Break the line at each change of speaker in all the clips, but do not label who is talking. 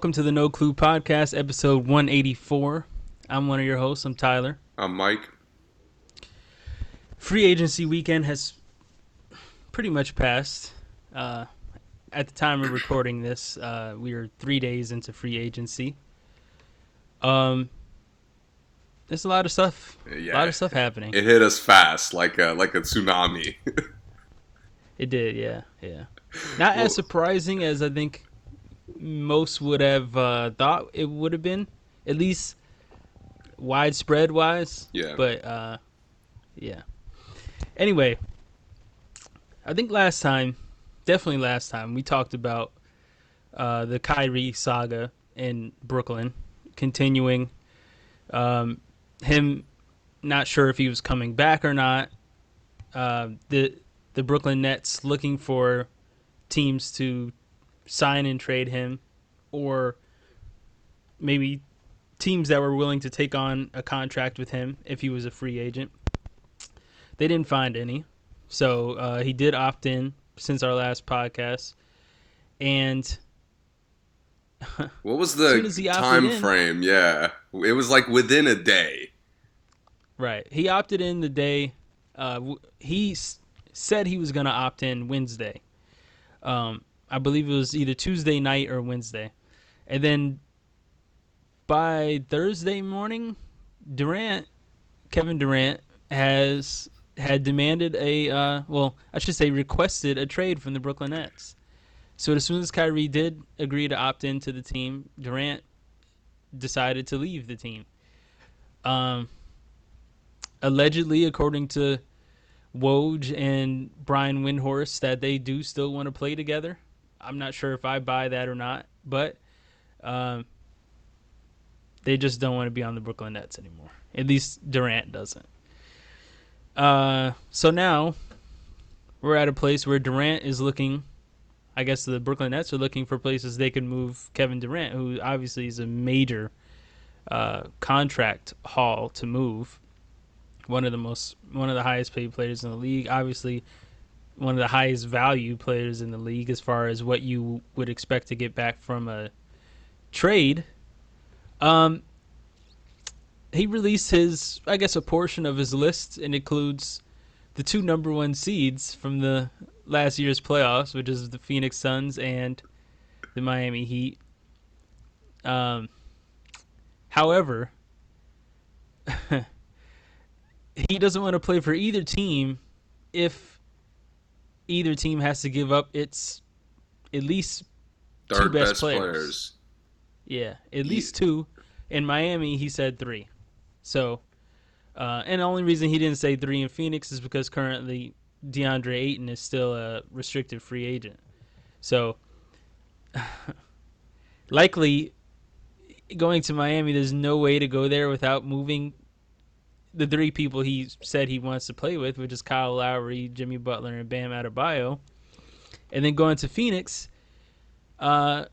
Welcome to the No Clue Podcast, episode 184. I'm one of your hosts. I'm Tyler.
I'm Mike.
Free agency weekend has pretty much passed. Uh, at the time of recording this, uh, we are three days into free agency. Um, there's a lot of stuff.
Yeah.
A lot of stuff happening.
It hit us fast, like a like a tsunami.
It did, yeah, yeah. Not
Well-
as surprising as I think most would have uh, thought it would have been, at least widespread wise.
Yeah.
But uh, yeah. Anyway, I think last time, definitely last time, we talked about uh, the Kyrie saga in Brooklyn, continuing. Um, him not sure if he was coming back or not. Uh, the the Brooklyn Nets looking for teams to sign and trade him, or maybe teams that were willing to take on a contract with him if he was a free agent. They didn't find any, so uh, he did opt in since our last podcast, and
what was
soon as he
the time
in-
frame? Yeah, it was like within a day.
Right. He opted in the day. Uh, he s- said he was going to opt in Wednesday. Um, I believe it was either Tuesday night or Wednesday. And then by Thursday morning, Durant, Kevin Durant, has had demanded a, uh, well, I should say requested a trade from the Brooklyn Nets. So as soon as Kyrie did agree to opt into the team, Durant decided to leave the team. Um, allegedly, according to Woj and Brian Windhorst, that they do still want to play together. I'm not sure if I buy that or not, but um, they just don't want to be on the Brooklyn Nets anymore. At least Durant doesn't. Uh, so now we're at a place where Durant is looking. I guess the Brooklyn Nets are looking for places they can move Kevin Durant, who obviously is a major uh, contract haul to move. One of the most, one of the highest paid players in the league. Obviously, one of the highest value players in the league as far as what you would expect to get back from a trade. Um, he released his, I guess, a portion of his list, and includes the two number one seeds from the last year's playoffs, which is the Phoenix Suns and the Miami Heat. Um, however, he doesn't want to play for either team if either team has to give up its at least two best
best,
players.
players.
yeah, at least two. In Miami, he said three. So, uh, and the only reason he didn't say three in Phoenix is because currently DeAndre Ayton is still a restricted free agent. So, likely going to Miami, there's no way to go there without moving the three people he said he wants to play with, which is Kyle Lowry, Jimmy Butler, and Bam Adebayo. And then going to Phoenix, uh,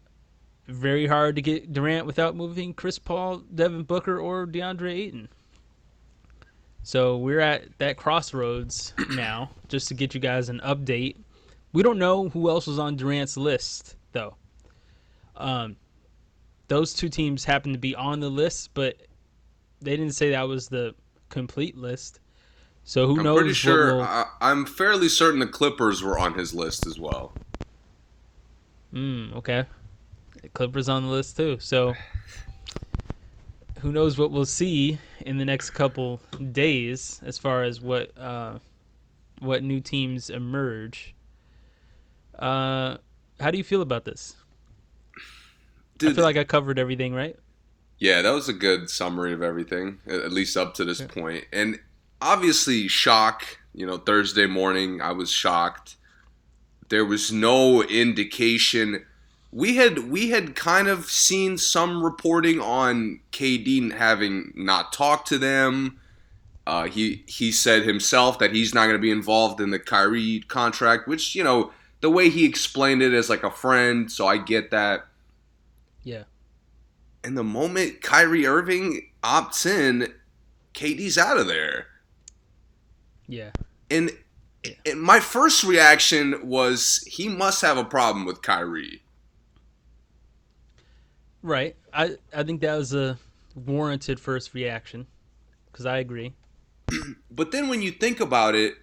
very hard to get Durant without moving Chris Paul, Devin Booker, or DeAndre Ayton. So we're at that crossroads now, just to get you guys an update. We don't know who else was on Durant's list, though. Um, those two teams happen to be on the list, but they didn't say that was the complete list. So who
I'm
knows?
pretty
what
sure.
will-
I, I'm fairly certain the Clippers were on his list as well.
Mm, okay. Clippers on the list too. So who knows what we'll see in the next couple days as far as what uh, what new teams emerge. Uh, how do you feel about this?
Dude, I
feel like I covered everything, right?
Yeah, that was a good summary of everything, at least up to this point. And obviously, shock. You know, Thursday morning, I was shocked. There was no indication. We had we had kind of seen some reporting on KD having not talked to them. Uh, he he said himself that he's not going to be involved in the Kyrie contract, which you know the way he explained it as like a friend. So I get that.
Yeah.
And the moment Kyrie Irving opts in, KD's out of there.
Yeah.
And,
Yeah.
and my first reaction was he must have a problem with Kyrie.
Right. I I think that was a warranted first reaction because I agree.
But then when you think about it,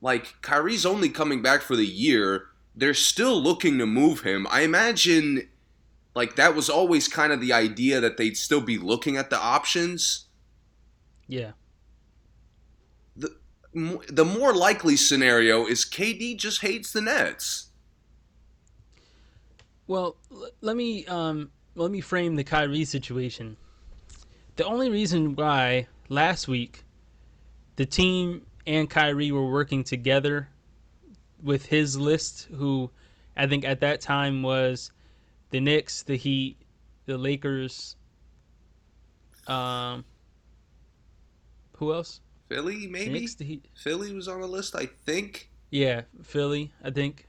like Kyrie's only coming back for the year, they're still looking to move him. I imagine like that was always kind of the idea that they'd still be looking at the options.
Yeah.
The the more likely scenario is KD just hates the Nets.
Well, let me um let me frame the Kyrie situation. The only reason why last week the team and Kyrie were working together with his list, who I think at that time was the Knicks, the Heat, the Lakers. Um, who else?
Philly, maybe?
Knicks, the Heat.
Philly was on the list, I think.
Yeah, Philly, I think.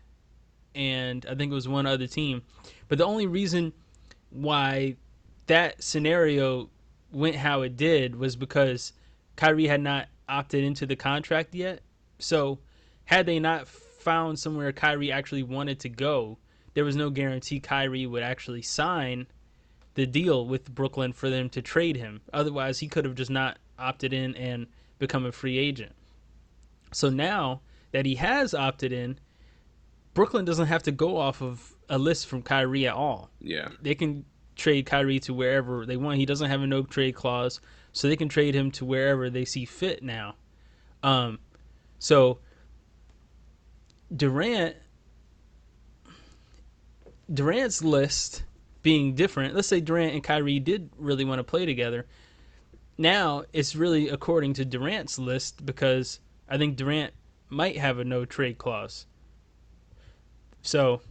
And I think it was one other team. But the only reason why that scenario went how it did was because Kyrie had not opted into the contract yet. So, had they not found somewhere Kyrie actually wanted to go, there was no guarantee Kyrie would actually sign the deal with Brooklyn for them to trade him. Otherwise, he could have just not opted in and become a free agent. So now that he has opted in, Brooklyn doesn't have to go off of a list from Kyrie at all.
Yeah.
They can trade Kyrie to wherever they want. He doesn't have a no trade clause, so they can trade him to wherever they see fit now. Um, so Durant, Durant's list being different. Let's say Durant and Kyrie did really want to play together. Now it's really according to Durant's list because I think Durant might have a no trade clause. So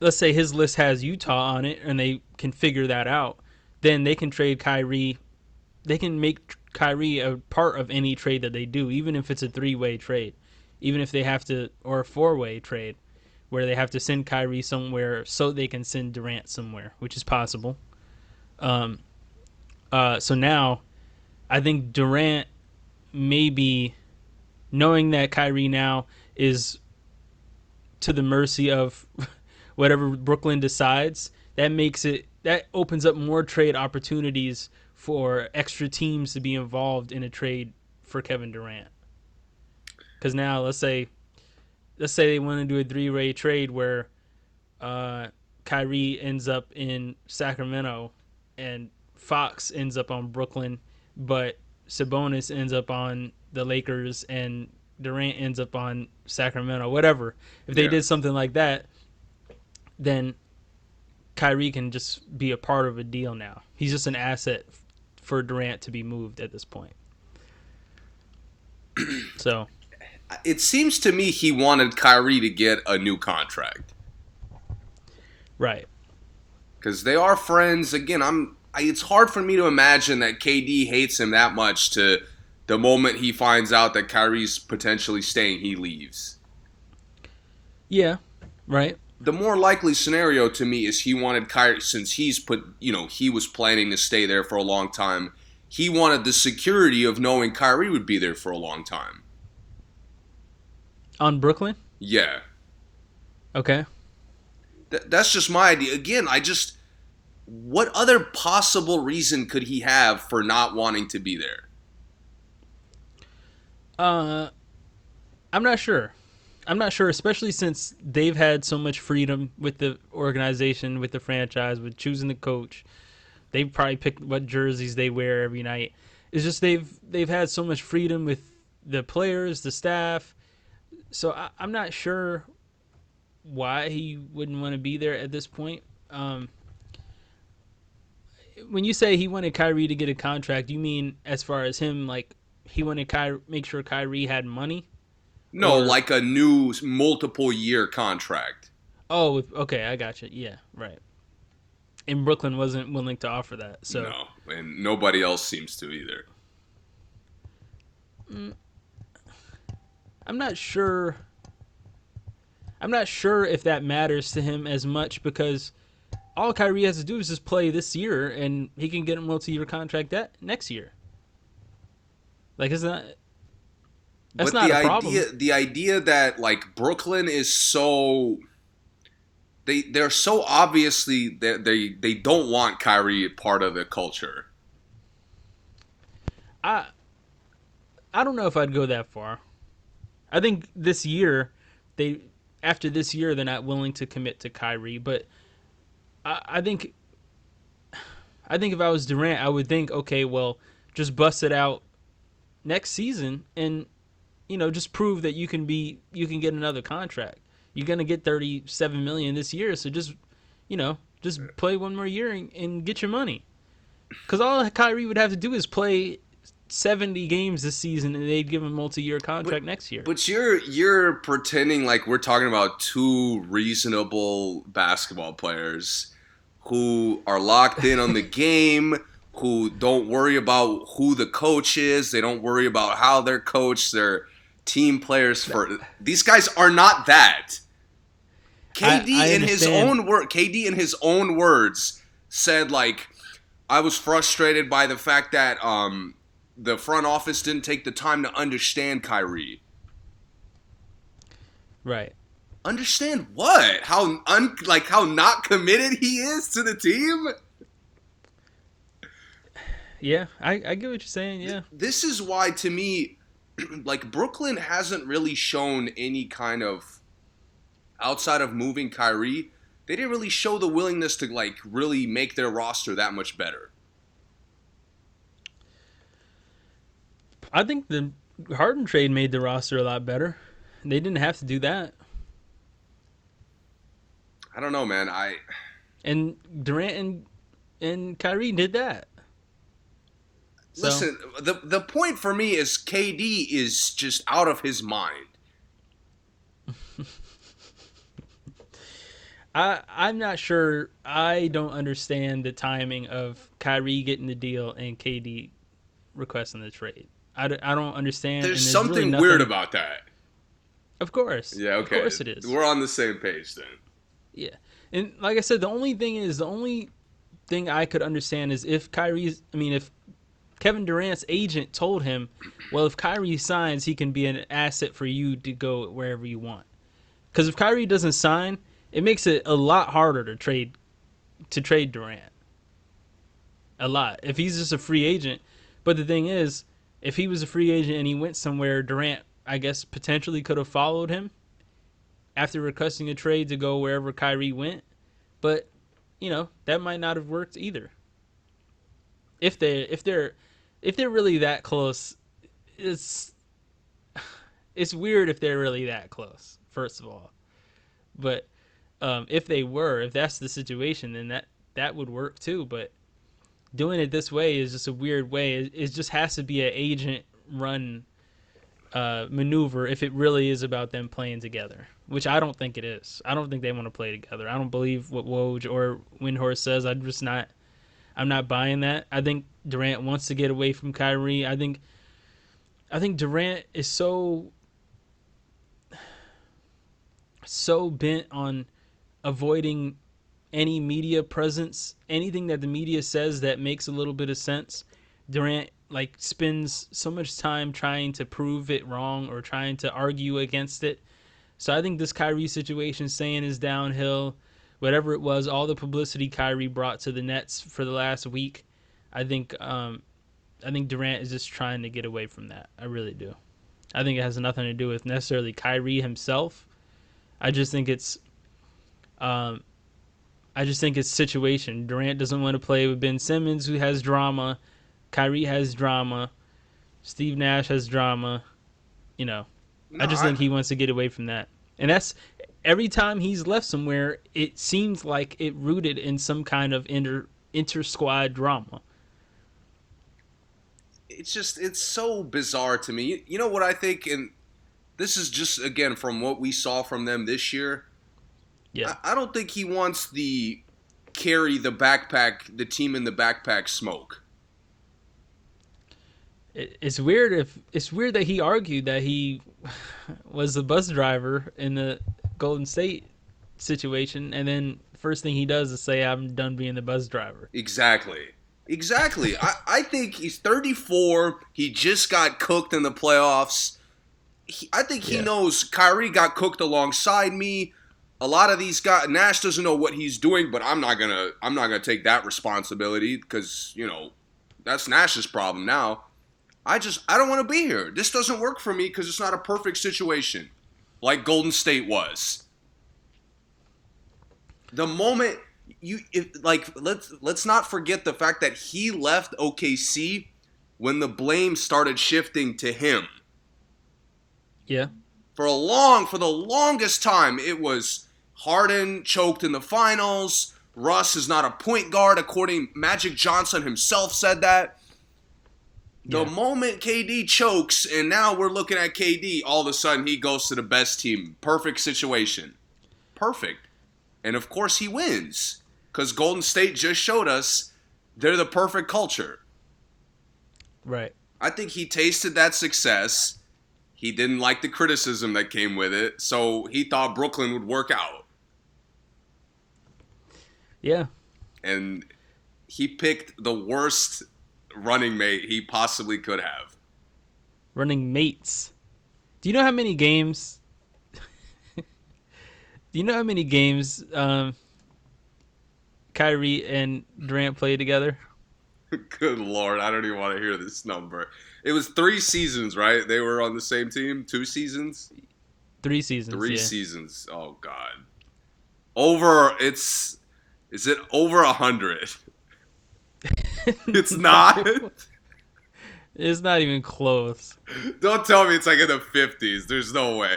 let's say his list has Utah on it and they can figure that out, then they can trade Kyrie. They can make Kyrie a part of any trade that they do, even if it's a three way trade, even if they have to, or a four way trade where they have to send Kyrie somewhere so they can send Durant somewhere, which is possible. Um, uh, so now I think Durant maybe knowing that Kyrie now is to the mercy of whatever Brooklyn decides, that makes it that opens up more trade opportunities for extra teams to be involved in a trade for Kevin Durant. Because now, let's say, let's say they want to do a three-way trade where uh, Kyrie ends up in Sacramento and Fox ends up on Brooklyn, but Sabonis ends up on the Lakers and Durant ends up on Sacramento, whatever. If they
Yeah.
did something like that, then Kyrie can just be a part of a deal now. He's just an asset for Durant to be moved at this point. so,
It seems to me he wanted Kyrie to get a new contract
right.
because they are friends. Again, I'm. I, it's hard for me to imagine that KD hates him that much. To the moment he finds out that Kyrie's potentially staying, he leaves.
Yeah, right.
The more likely scenario to me is he wanted Kyrie since he's put. You know, he was planning to stay there for a long time. He wanted the security of knowing Kyrie would be there for a long time.
On Brooklyn?
Yeah.
Okay.
Th- that's just my idea. Again, I just what other possible reason could he have for not wanting to be there?
Uh, I'm not sure. I'm not sure, especially since they've had so much freedom with the organization, with the franchise, with choosing the coach. They've probably pick what jerseys they wear every night. It's just they've they've had so much freedom with the players, the staff. So I, I'm not sure why he wouldn't want to be there at this point. Um, when you say he wanted Kyrie to get a contract, you mean as far as him like he wanted Kyrie make sure Kyrie had money?
No,
Or-
like a new multiple year contract.
Oh, okay, I got you. Yeah, right. And Brooklyn wasn't willing to offer that, so
No, and nobody else seems to either.
I'm not sure. I'm not sure if that matters to him as much because all Kyrie has to do is just play this year, and he can get a multi-year contract that next year. Like, it's not. That's
but
not
the
a problem.
idea the idea that like Brooklyn is so they they're so obviously they they, they don't want Kyrie part of the culture.
I I don't know if I'd go that far. I think this year they after this year they're not willing to commit to Kyrie, but I, I think I think if I was Durant, I would think, okay, well, just bust it out next season and you know just prove that you can be you can get another contract. You're gonna get 37 million this year, so just you know just play one more year and, and get your money. Because all Kyrie would have to do is play 70 games this season and they'd give him a multi-year contract
but,
next year.
But you're you're pretending like we're talking about two reasonable basketball players who are locked in on the game, who don't worry about who the coach is, they don't worry about how they're coached, they're team players for these guys are not that. KD I, I in his own word KD in his own words said like I was frustrated by the fact that um the front office didn't take the time to understand Kyrie.
Right.
Understand what? How un like how not committed he is to the team?
Yeah, I, I get what you're saying, yeah.
This is why to me like Brooklyn hasn't really shown any kind of outside of moving Kyrie, they didn't really show the willingness to like really make their roster that much better.
I think the Harden trade made the roster a lot better. They didn't have to do that.
I don't know, man. I
and Durant and and Kyrie did that.
So. Listen, the the point for me is KD is just out of his mind.
I I'm not sure. I don't understand the timing of Kyrie getting the deal and KD requesting the trade. I, I don't understand.
There's, there's something really weird about that.
Of course.
Yeah. Okay.
Of course it is.
We're on the same page then.
Yeah, and like I said, the only thing is the only thing I could understand is if Kyrie's. I mean, if Kevin Durant's agent told him, "Well, if Kyrie signs, he can be an asset for you to go wherever you want." Because if Kyrie doesn't sign, it makes it a lot harder to trade to trade Durant. A lot. If he's just a free agent, but the thing is, if he was a free agent and he went somewhere, Durant, I guess, potentially could have followed him after requesting a trade to go wherever Kyrie went. But you know that might not have worked either. If they if they're if they're really that close, it's it's weird if they're really that close. First of all, but um, if they were, if that's the situation, then that that would work too. But doing it this way is just a weird way. It, just has to be an agent run uh, maneuver if it really is about them playing together, which I don't think it is. I don't think they want to play together. I don't believe what Woj or Windhorst says. I'm just not. I'm not buying that. I think Durant wants to get away from Kyrie. I think I think Durant is so so bent on avoiding any media presence, anything that the media says that makes a little bit of sense. Durant like spends so much time trying to prove it wrong or trying to argue against it. So I think this Kyrie situation saying is downhill whatever it was, all the publicity Kyrie brought to the Nets for the last week, I think um, I think Durant is just trying to get away from that. I really do. I think it has nothing to do with necessarily Kyrie himself. I just think it's um, I just think it's situation. Durant doesn't want to play with Ben Simmons, who has drama. Kyrie has drama. Steve Nash has drama. You know, no, I just I... think he wants to get away from that, and that's every time he's left somewhere, it seems like it rooted in some kind of inter inter squad drama.
It's just it's so bizarre to me. You know what I think, and this is just again from what we saw from them this year. Yeah, I, I don't think he wants the carry the backpack, the team in the backpack smoke.
it's weird if it's weird that he argued that he was the bus driver in the Golden State situation, and then first thing he does is say, "I'm done being the bus driver."
Exactly. Exactly. I, I think he's 34. He just got cooked in the playoffs. He, I think he yeah. knows Kyrie got cooked alongside me. A lot of these guys Nash doesn't know what he's doing, but I'm not gonna I'm not gonna take that responsibility because you know that's Nash's problem now. I just I don't want to be here. This doesn't work for me because it's not a perfect situation, like Golden State was. The moment you if, like let's let's not forget the fact that he left OKC when the blame started shifting to him.
Yeah.
For a long for the longest time it was Harden choked in the finals. Russ is not a point guard according Magic Johnson himself said that. The
Yeah.
moment KD chokes and now we're looking at KD all of a sudden he goes to the best team. Perfect situation. Perfect. And of course he wins cuz Golden State just showed us they're the perfect culture.
Right.
I think he tasted that success. He didn't like the criticism that came with it, so he thought Brooklyn would work out.
Yeah.
And he picked the worst running mate he possibly could have.
Running mates. Do you know how many games? Do you know how many games um, Kyrie and Durant played together?
Good lord, I don't even want to hear this number. It was three seasons, right? They were on the same team? Two seasons?
Three seasons.
Three
yeah.
seasons. Oh god. Over it's is it over a hundred? It's not.
It's not even close.
Don't tell me it's like in the fifties. There's no way.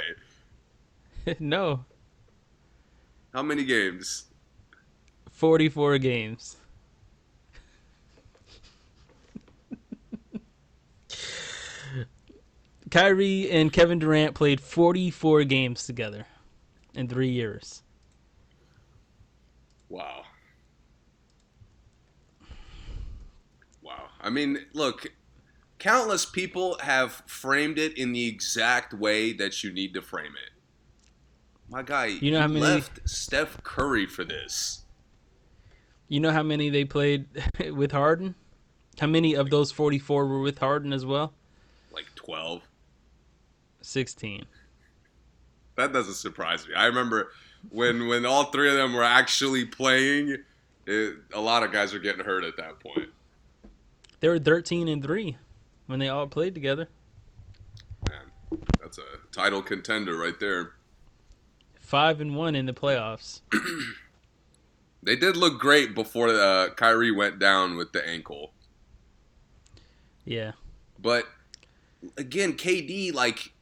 no.
How many games?
44 games. Kyrie and Kevin Durant played 44 games together in three years.
Wow. Wow. I mean, look, countless people have framed it in the exact way that you need to frame it. My guy,
You know how many-
left Steph Curry for this.
You know how many they played with Harden? How many of those 44 were with Harden as well?
Like 12.
16.
That doesn't surprise me. I remember when when all three of them were actually playing, it, a lot of guys were getting hurt at that point.
They were 13 and 3 when they all played together.
Man, that's a title contender right there.
5 and 1 in the playoffs.
They did look great before uh, Kyrie went down with the ankle.
Yeah.
But again, KD like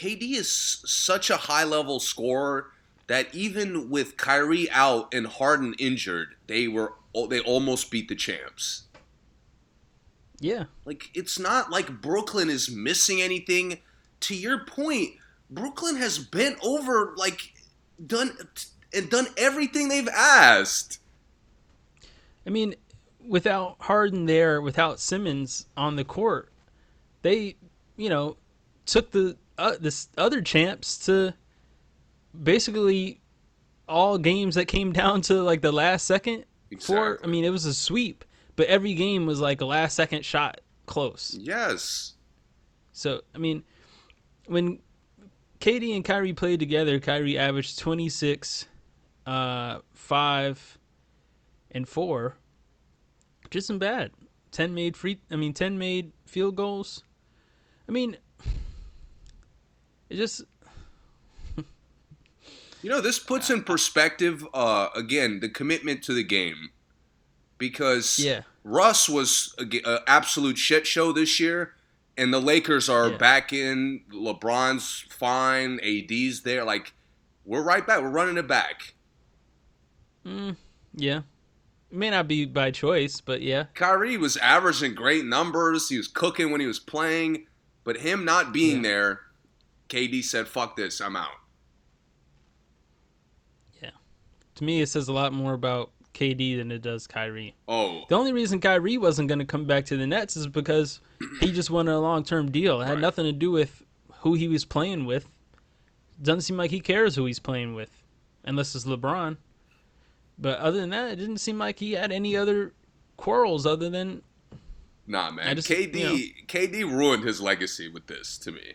KD is such a high level scorer that even with Kyrie out and Harden injured, they were they almost beat the champs.
Yeah.
Like it's not like Brooklyn is missing anything. To your point, Brooklyn has bent over like done and done everything they've asked.
I mean, without Harden there, without Simmons on the court, they, you know, took the uh, this other champs to basically all games that came down to like the last second. For I mean, it was a sweep, but every game was like a last second shot close.
Yes.
So I mean, when KD and Kyrie played together, Kyrie averaged twenty six, uh, five, and four. Just isn't bad. Ten made free. I mean, ten made field goals. I mean, it just
You know, this puts in perspective, uh, again, the commitment to the game. Because
yeah,
Russ was an absolute shit show this year, and the Lakers are
Yeah.
back in. LeBron's fine. AD's there. Like, we're right back. We're running it back.
mm, yeah. It may not be by choice, but yeah,
Kyrie was averaging great numbers. He was cooking when he was playing. But him not being
Yeah.
there, KD said, fuck this, I'm out.
Yeah, to me, it says a lot more about KD than it does Kyrie.
Oh,
The only reason Kyrie wasn't going to come back to the Nets is because he just wanted a long term deal. It had
Right.
nothing to do with who he was playing with. Doesn't seem like he cares who he's playing with, unless it's LeBron. But other than that, it didn't seem like he had any other quarrels other than
nah, man.
Just-
KD,
you know.
KD ruined his legacy with this to me.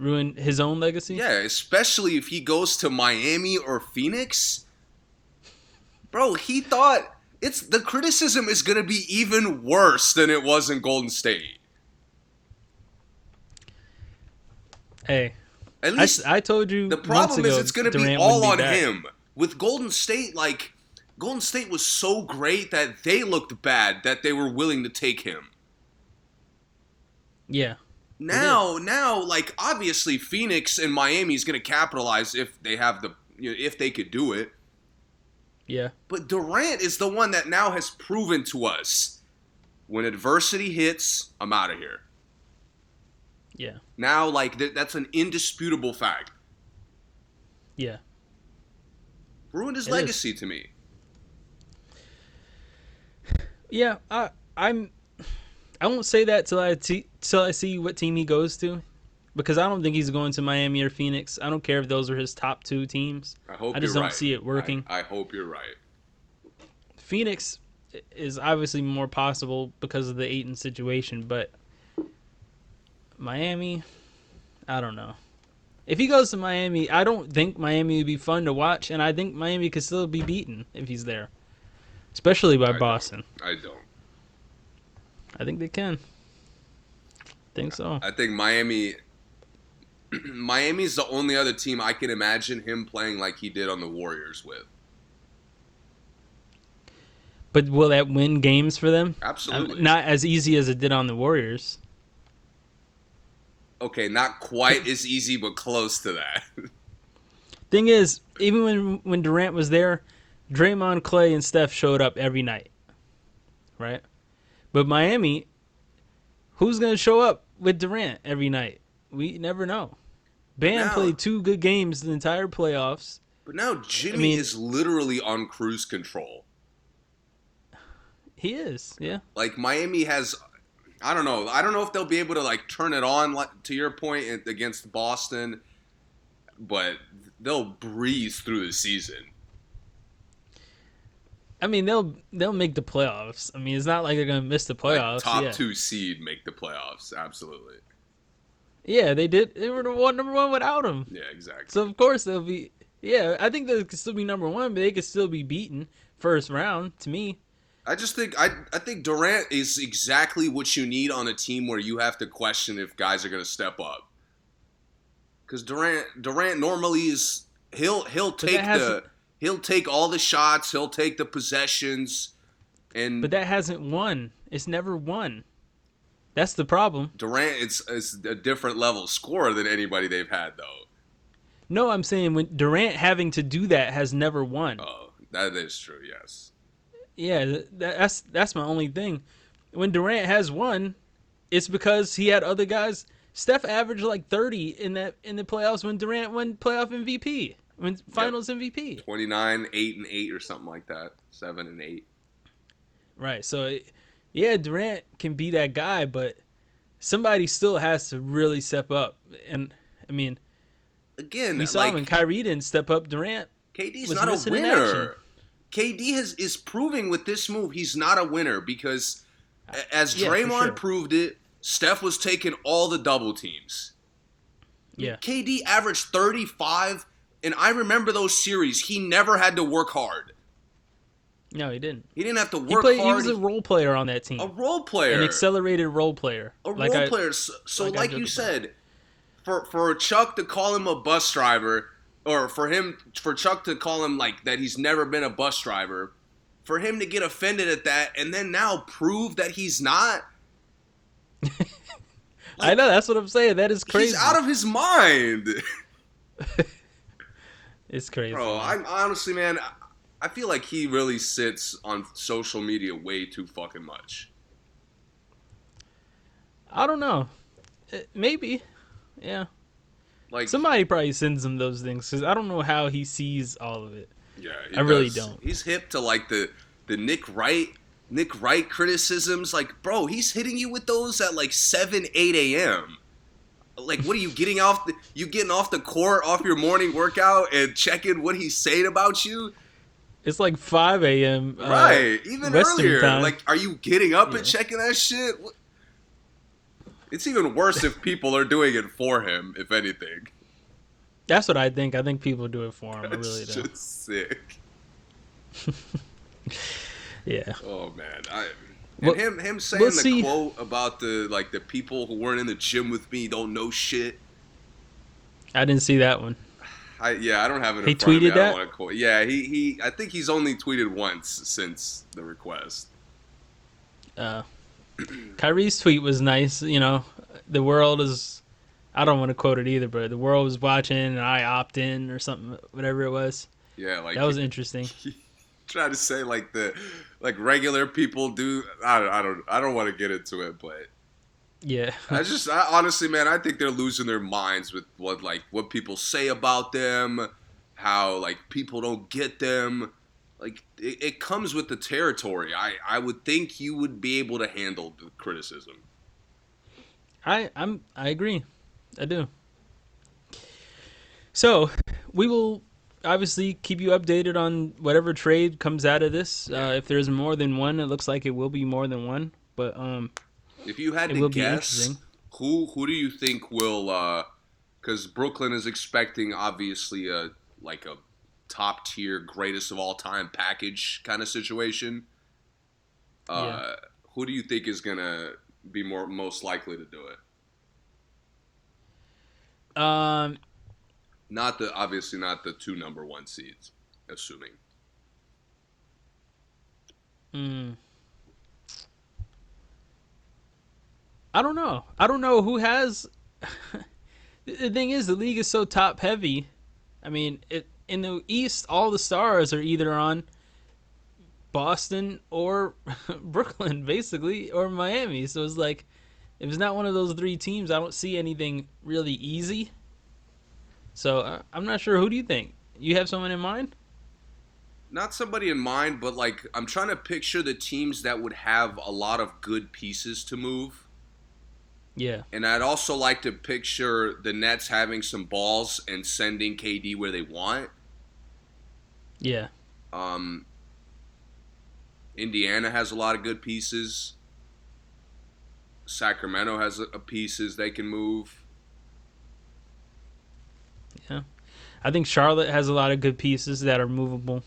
Ruin his own legacy.
Yeah, especially if he goes to Miami or Phoenix. Bro, he thought it's the criticism is going to be even worse than it was in Golden State.
Hey,
At
I,
least
I told you
the problem is it's going to be all on
be
him. With Golden State, like Golden State was so great that they looked bad that they were willing to take him.
Yeah,
Now, now, like obviously, Phoenix and Miami is going to capitalize if they have the you know, if they could do it.
yeah,
But Durant is the one that now has proven to us when adversity hits, I'm out of here.
yeah,
Now, like th- that's an indisputable fact.
yeah.
Ruined his
It is.
legacy to me.
Yeah, I I'm I won't say that till I t- till I see what team he goes to, because I don't think he's going to Miami or Phoenix. I don't care if those are his top two teams.
I hope
I just don't
right.
see it working.
I, I hope you're right.
Phoenix is obviously more possible because of the Ayton situation, but Miami, I don't know. If he goes to Miami, I don't think Miami would be fun to watch, and I think Miami could still be beaten if he's there, especially by
I don't.
Boston.
I don't.
I think they can. Think so.
I think Miami. Miami's the only other team I can imagine him playing like he did on the Warriors with.
But will that win games for them? Um,
Absolutely.
Not as easy as it did on the Warriors.
okay, not quite as easy, but close to that.
Thing is, even when when Durant was there, Draymond, Clay, and Steph showed up every night, right? But Miami, who's gonna show up with Durant every night? We never know. Bam
Now-
played two good games the entire playoffs.
but now Jimmy
mean-
is literally on cruise control.
He is, yeah.
like Miami has I don't know. I don't know if they'll be able to like turn it on like to your point against Boston, but they'll breeze through the season.
I mean, they'll they'll make the playoffs. I mean, it's not like they're gonna miss the
Like,
playoffs.
top
yeah.
2 seed make the playoffs, absolutely.
yeah, they did. They were the one number one without him.
Yeah, exactly.
So of course they'll be. Yeah, I think they could still be number one, but they could still be beaten first round. To me,
I just think I I think Durant is exactly what you need on a team where you have to question if guys are going to step up. Cuz Durant Durant normally is he'll he'll take the he'll take all the shots, he'll take the possessions and
but that hasn't won. It's never won. That's the problem.
Durant it's is a different level scorer than anybody they've had though.
No, I'm saying when Durant having to do that has never won.
Oh, that is true. Yes.
Yeah, that's that's my only thing. When Durant has won, it's because he had other guys. Steph averaged like 30 in that in the playoffs when Durant won playoff MVP, when Finals MVP.
29, 8 and 8 or something like that. 7 and 8.
Right. So, yeah, Durant can be that guy, but somebody still has to really step up. And I mean,
Again,
we saw
like
when Kyrie didn't step up. Durant,
KD's not a winner. KD has is proving with this move he's not a winner because as
Yeah,
Draymond
sure.
proved it, Steph was taking all the double teams.
yeah,
KD averaged 35 and I remember those series he never had to work hard.
no, he didn't.
He didn't have to
He
work
hard. He was a role player on that team,
a role player.
an accelerated role player.
a
Like
role
I-
player. So, so
like
like, you
about.
said, for for Chuck to call him a bus driver, or for him for Chuck to call him like that he's never been a bus driver, for him to get offended at that and then now prove that he's not,
I know that's what I'm saying. That is crazy.
he's out of his mind,
it's crazy.
bro. I'm honestly, man, I- feel like he really sits on social media way too fucking much.
I don't know. Uh, Maybe. Yeah.
Like
Somebody probably sends him those things because I don't know how he sees all of it.
Yeah,
I really don't.
He's hip to like the the Nick Wright Nick Wright criticisms. Like, bro, he's hitting you with those at like seven, eight a.m. Like, what are you getting off? The, you getting off the court off your morning workout and checking what he's saying about you?
It's like 5 a.m. uh,
right, even
Western
earlier.
time.
Like, are you getting up
Yeah.
and checking that shit? It's even worse if people are doing it for him. If anything,
That's what I think. I think people do it for him. I
that's
really do.
just sick.
Yeah.
Oh man, I.
Well,
And him, him saying the
see.
quote about the like the people who weren't in the gym with me don't know shit.
I didn't see that one.
I yeah, I don't have it. In
He
front of me.
tweeted
I don't
that?
quote. Yeah, he he. I think he's only tweeted once since the request.
Uh, Kyrie's tweet was nice. You know, the world is. I don't want to quote it either, but the world was watching and I opt in or something, whatever it was.
Yeah, like
That was interesting.
tried to say like the like regular people do. I don't I don't I don't want to get into it, but
Yeah.
I just I, honestly, man, I think they're losing their minds with what like what people say about them, how like people don't get them. Like it, it comes with the territory. I I would think you would be able to handle the criticism.
I I'm I agree. I do. So, we will obviously keep you updated on whatever trade comes out of this. Uh, if there's more than one, it looks like it will be more than one. But um,
If you had to guess, who who do you think will? Because Brooklyn is expecting obviously a like a top tier, greatest of all time package kind of situation. Uh, Who do you think is gonna be more most likely to do it?
um,
Not the obviously not the two number one seeds, assuming.
mm, I don't know. I don't know who has. the thing is, the league is so top heavy. I mean, it in the East, all the stars are either on Boston or Brooklyn, basically, or Miami. So it's like, if it's not one of those three teams, I don't see anything really easy. So uh, I'm not sure. Who do you think? You have someone in mind?
Not somebody in mind, but like I'm trying to picture the teams that would have a lot of good pieces to move.
Yeah,
And I'd also like to picture the Nets having some balls and sending KD where they want.
yeah,
Um, Indiana has a lot of good pieces. Sacramento has a, a pieces they can move.
I think Charlotte has a lot of good pieces that are movable.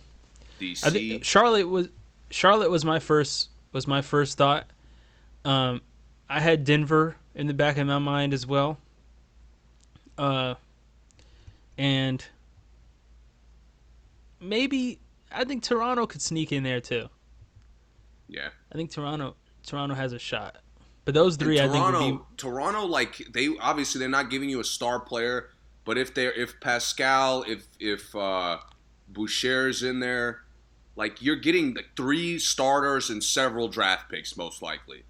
DC.
I think Charlotte was Charlotte was my first was my first thought. Um, I had Denver in the back of my mind as well. Uh, and maybe I think Toronto could sneak in there too.
yeah.
I think Toronto Toronto has a shot. But those
And
three, I think,
Toronto,
be
Toronto, like they obviously they're not giving you a star player, but if they're if Pascal, if if uh, Boucher's in there, like you're getting the three starters and several draft picks most likely.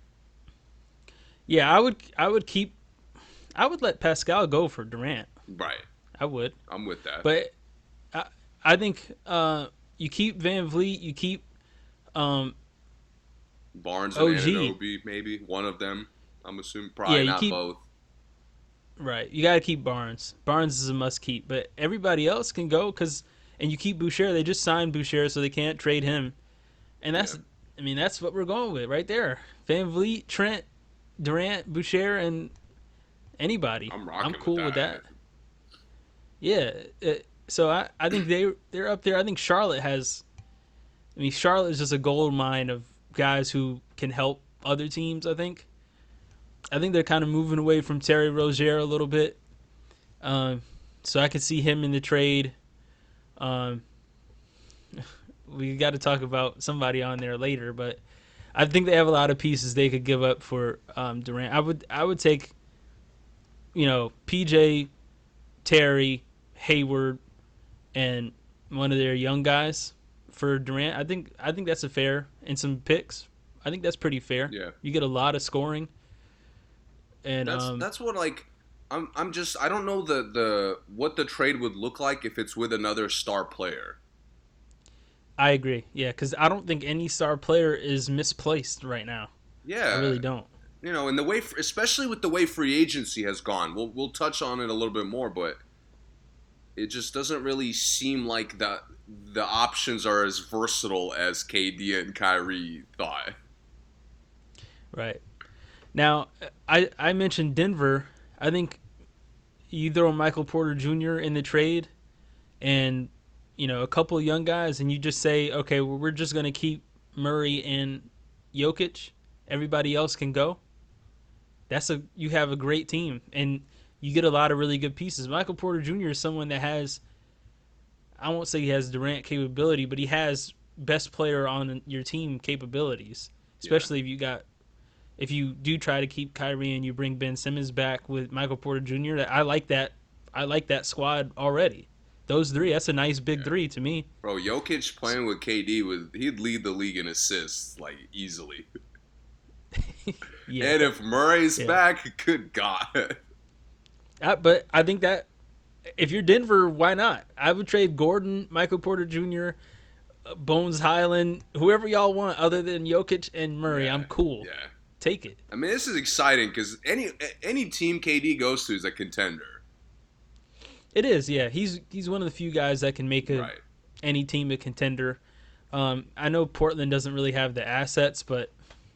yeah. I would I would keep I would let Pascal go for Durant.
Right,
I would.
I'm with that.
But I, I think uh, you keep VanVleet, you keep um,
Barnes and
OG.
Maybe one of them. I'm assuming probably
Yeah,
not
keep-
both.
Right. You got to keep Barnes. Barnes is a must keep, but everybody else can go because and you keep Boucher. They just signed Boucher, so they can't trade him. And that's,
Yeah.
I mean, that's what we're going with right there. VanVleet, Trent, Durant, Boucher, and anybody.
I'm rocking.
cool
with
with
that.
that. Yeah. uh, so I, I think they they're up there. I think Charlotte has. I mean, Charlotte is just a gold mine of guys who can help other teams. I think. I think they're kind of moving away from Terry Rozier a little bit. Um, so I could see him in the trade. Um, we got to talk about somebody on there later, but I think they have a lot of pieces they could give up for um, Durant. I would I would take, you know, PJ, Terry, Hayward, and one of their young guys for Durant. I think I think that's a fair and some picks. I think that's pretty fair.
Yeah.
You get a lot of scoring. And
That's
um,
that's what like I'm I'm just I don't know the the what the trade would look like if it's with another star player.
I agree. Yeah, because I don't think any star player is misplaced right now.
Yeah,
I really don't.
you know, and the way, especially with the way free agency has gone, we'll we'll touch on it a little bit more, but it just doesn't really seem like the the options are as versatile as KD and Kyrie thought.
Right. Now, I I mentioned Denver. I think you throw Michael Porter Jr. in the trade, and you know a couple of young guys, and you just say, okay, well, we're just going to keep Murray and Jokic. Everybody else can go. That's a you have a great team, and you get a lot of really good pieces. Michael Porter Jr. is someone that has. I won't say he has Durant capability, but he has best player on your team capabilities, especially yeah. if you got if you do try to keep Kyrie and you bring Ben Simmons back with Michael Porter Jr., I like that. I like that squad already. Those three, that's a nice big yeah. three to me.
Bro, Jokic playing with KD was he'd lead the league in assists like easily. yeah. And if Murray's yeah. back, good God.
Uh, but I think that if you're Denver, why not? I would trade Gordon, Michael Porter Jr., Bones Hyland, whoever y'all want, other than Jokic and Murray. Yeah. I'm cool. Yeah take it.
I mean, this is exciting because any any team KD goes to is a contender.
It is, yeah. He's he's one of the few guys that can make a right. any team a contender. Um, I know Portland doesn't really have the assets, but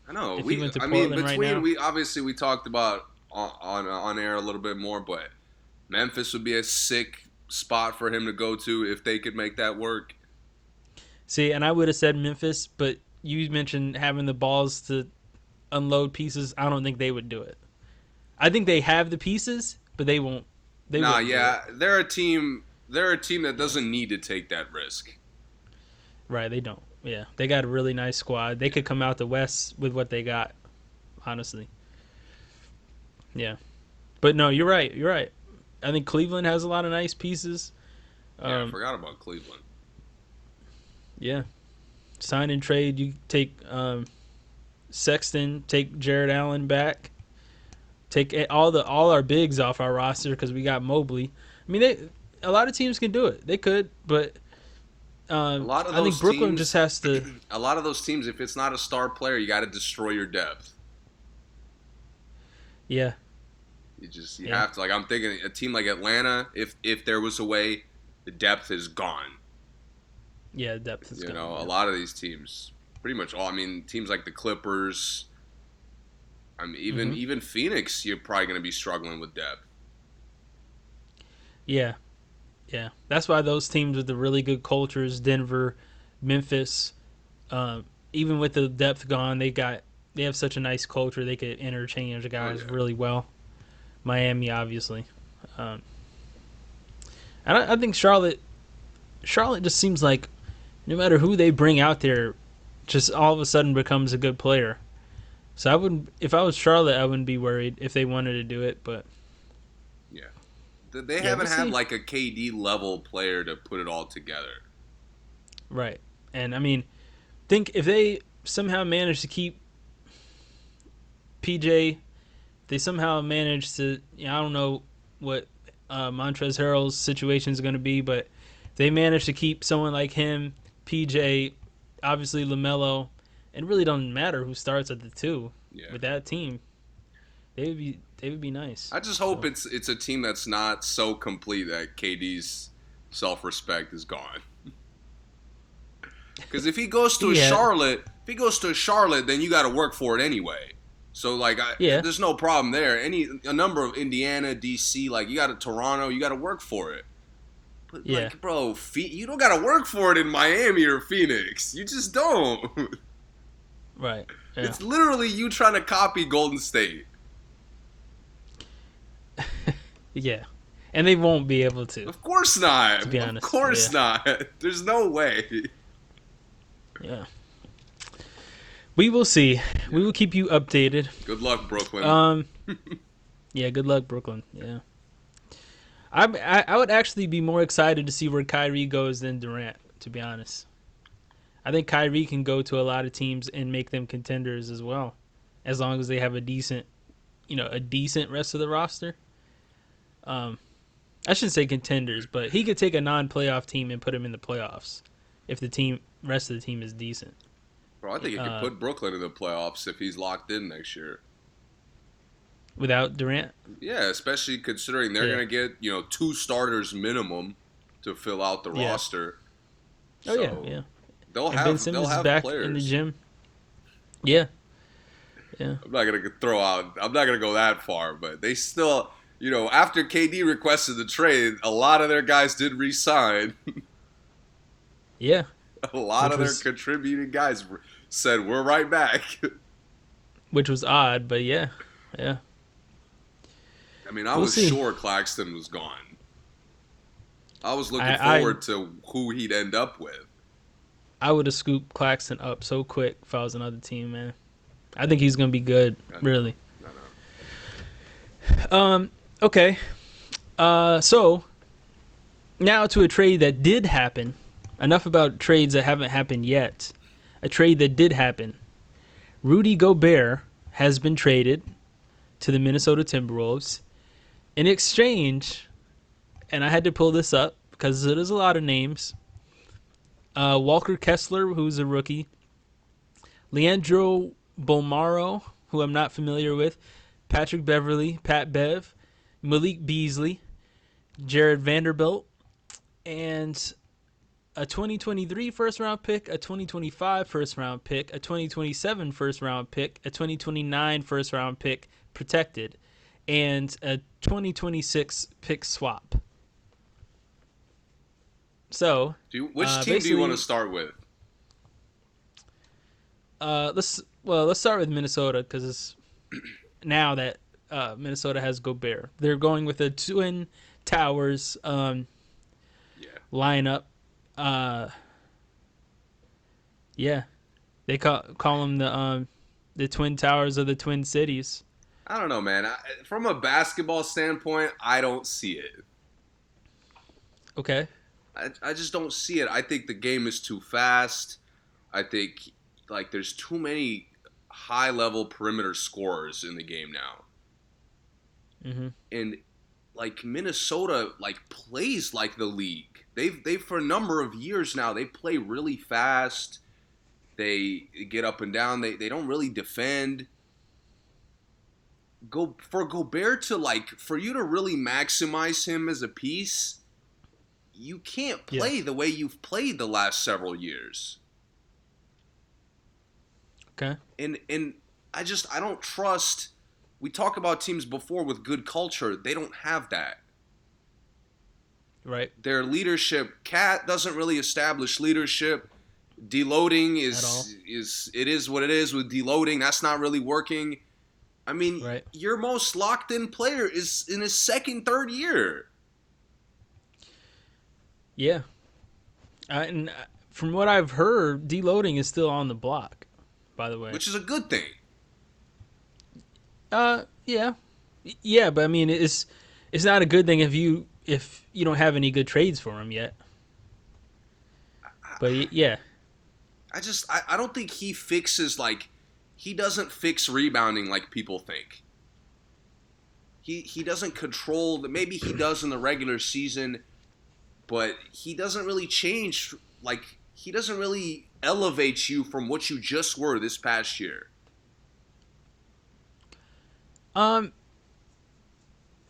I know if we. I mean, between right now, we obviously we talked about on, on on air a little bit more, but Memphis would be a sick spot for him to go to if they could make that work.
See, and I would have said Memphis, but you mentioned having the balls to unload pieces, I don't think they would do it. I think they have the pieces, but they won't. They
nah, yeah, they're a team. They're a team that doesn't need to take that risk.
Right, they don't. Yeah, they got a really nice squad. They could come out the West with what they got. Honestly. Yeah, but no, you're right. You're right. I think Cleveland has a lot of nice pieces.
Um, I forgot about Cleveland.
Yeah, sign and trade. You take um, Sexton, take Jarrett Allen back, take all the all our bigs off our roster because we got Mobley. I mean, they a lot of teams can do it. They could, but um, a lot of I think Brooklyn teams, just has to.
A lot of those teams, if it's not a star player, you got to destroy your depth.
Yeah.
You just you yeah. have to like I'm thinking a team like Atlanta. If if there was a way, the depth is gone.
Yeah, depth is.
You
gone,
know,
yeah.
a lot of these teams pretty much all. I mean, teams like the Clippers. I mean, even mm-hmm. even Phoenix, you're probably going to be struggling with depth.
Yeah, yeah. That's why those teams with the really good cultures, Denver, Memphis, um, even with the depth gone, they got they have such a nice culture. They could interchange guys oh, yeah. really well. Miami, obviously. Um, and I, I think Charlotte, Charlotte just seems like no matter who they bring out there, just all of a sudden becomes a good player. So I wouldn't, if I was Charlotte, I wouldn't be worried if they wanted to do it. But
yeah, they yeah, haven't we'll had see. like a KD level player to put it all together.
Right, and I mean, think if they somehow manage to keep PJ, they somehow manage to. You know, I don't know what uh, Montrezl Harrell's situation is going to be, but they manage to keep someone like him, PJ, obviously Lamelo, it really doesn't matter who starts at the two yeah. with that team. They would be they would be nice.
I just hope so. it's it's a team that's not so complete that KD's self respect is gone. Because if he goes to yeah. Charlotte, if he goes to Charlotte, then you got to work for it anyway. So like, I, yeah. there's no problem there. Any a number of Indiana, DC, like you got to Toronto, you got to work for it. But yeah. like, bro, you don't gotta work for it in Miami or Phoenix. You just don't.
Right.
Yeah. It's literally you trying to copy Golden State.
yeah. And they won't be able to.
Of course not. To be honest. Of course yeah. not. There's no way.
Yeah. We will see. Yeah. We will keep you updated.
Good luck, Brooklyn.
Um Yeah, good luck, Brooklyn. Yeah. I, I would actually be more excited to see where Kyrie goes than Durant, to be honest. I think Kyrie can go to a lot of teams and make them contenders as well, as long as they have a decent, you know, a decent rest of the roster. Um, I shouldn't say contenders, but he could take a non-playoff team and put him in the playoffs if the team rest of the team is decent.
Bro, I think he could uh, put Brooklyn in the playoffs if he's locked in next year
without Durant.
Yeah, especially considering they're yeah. going to get you know two starters minimum to fill out the yeah. roster.
Oh so yeah, yeah.
They'll and have. Ben Simmons they'll have
back
players.
in the gym. Yeah, Yeah.
I'm not gonna throw out. I'm not gonna go that far, but they still, you know, after KD requested the trade, a lot of their guys did resign.
Yeah.
a lot of their
was-
contributing guys said, "We're right back."
Which was odd, but yeah. Yeah.
I mean, I
We'll
was
see.
sure Claxton was gone. I was looking
I- I-
forward to who he'd end up with.
I would have scooped Claxton up so quick if I was another team, man. I think he's gonna be good,
I
really.
I.
Um, okay. Uh, so now to a trade that did happen. Enough about trades that haven't happened yet. A trade that did happen. Rudy Gobert has been traded to the Minnesota Timberwolves in exchange, and I had to pull this up because it is a lot of names. Uh, Walker Kessler, who's a rookie. Leandro Bolmaro, who I'm not familiar with. Patrick Beverley, Pat Bev, Malik Beasley, Jarred Vanderbilt, and a 2023 first round pick, a 2025 first round pick, a 2027 first round pick, a 2029 first round pick protected, and a 2026 pick swap. So,
Do you, which
Uh,
team do you want to start with?
uh, let's well let's start with Minnesota because now that uh, Minnesota has Gobert, they're going with a twin towers um,
Yeah.
lineup. Uh, yeah, they call call them the um, the twin towers of the twin cities.
I don't know, man. I, from a basketball standpoint, I don't see it.
Okay,
I, I just don't see it. I think the game is too fast. I think like there's too many high level perimeter scorers in the game now.
Mm-hmm.
And like Minnesota like plays like the league. They've they for a number of years now they play really fast. They get up and down. They they don't really defend. Go for Gobert to like for you to really maximize him as a piece. You can't
Yeah.
play the way you've played the last several years.
okay,
and and I just I don't trust. We talk about teams before with good culture. They don't have that.
right,
Their leadership, KAT doesn't really establish leadership. Deloading is is it is what it is with deloading. That's not really working. I mean,
Right.
your most locked in player is in his second, third year.
yeah. And uh, from what I've heard, deloading is still on the block. By the way,
which is a good thing.
Uh, yeah, yeah, but I mean, it's it's not a good thing if you if you don't have any good trades for him yet. But yeah,
I just I, I don't think he fixes like he doesn't fix rebounding like people think. He he doesn't control the maybe he does in the regular season, but he doesn't really change like he doesn't really elevate you from what you just were this past year.
um,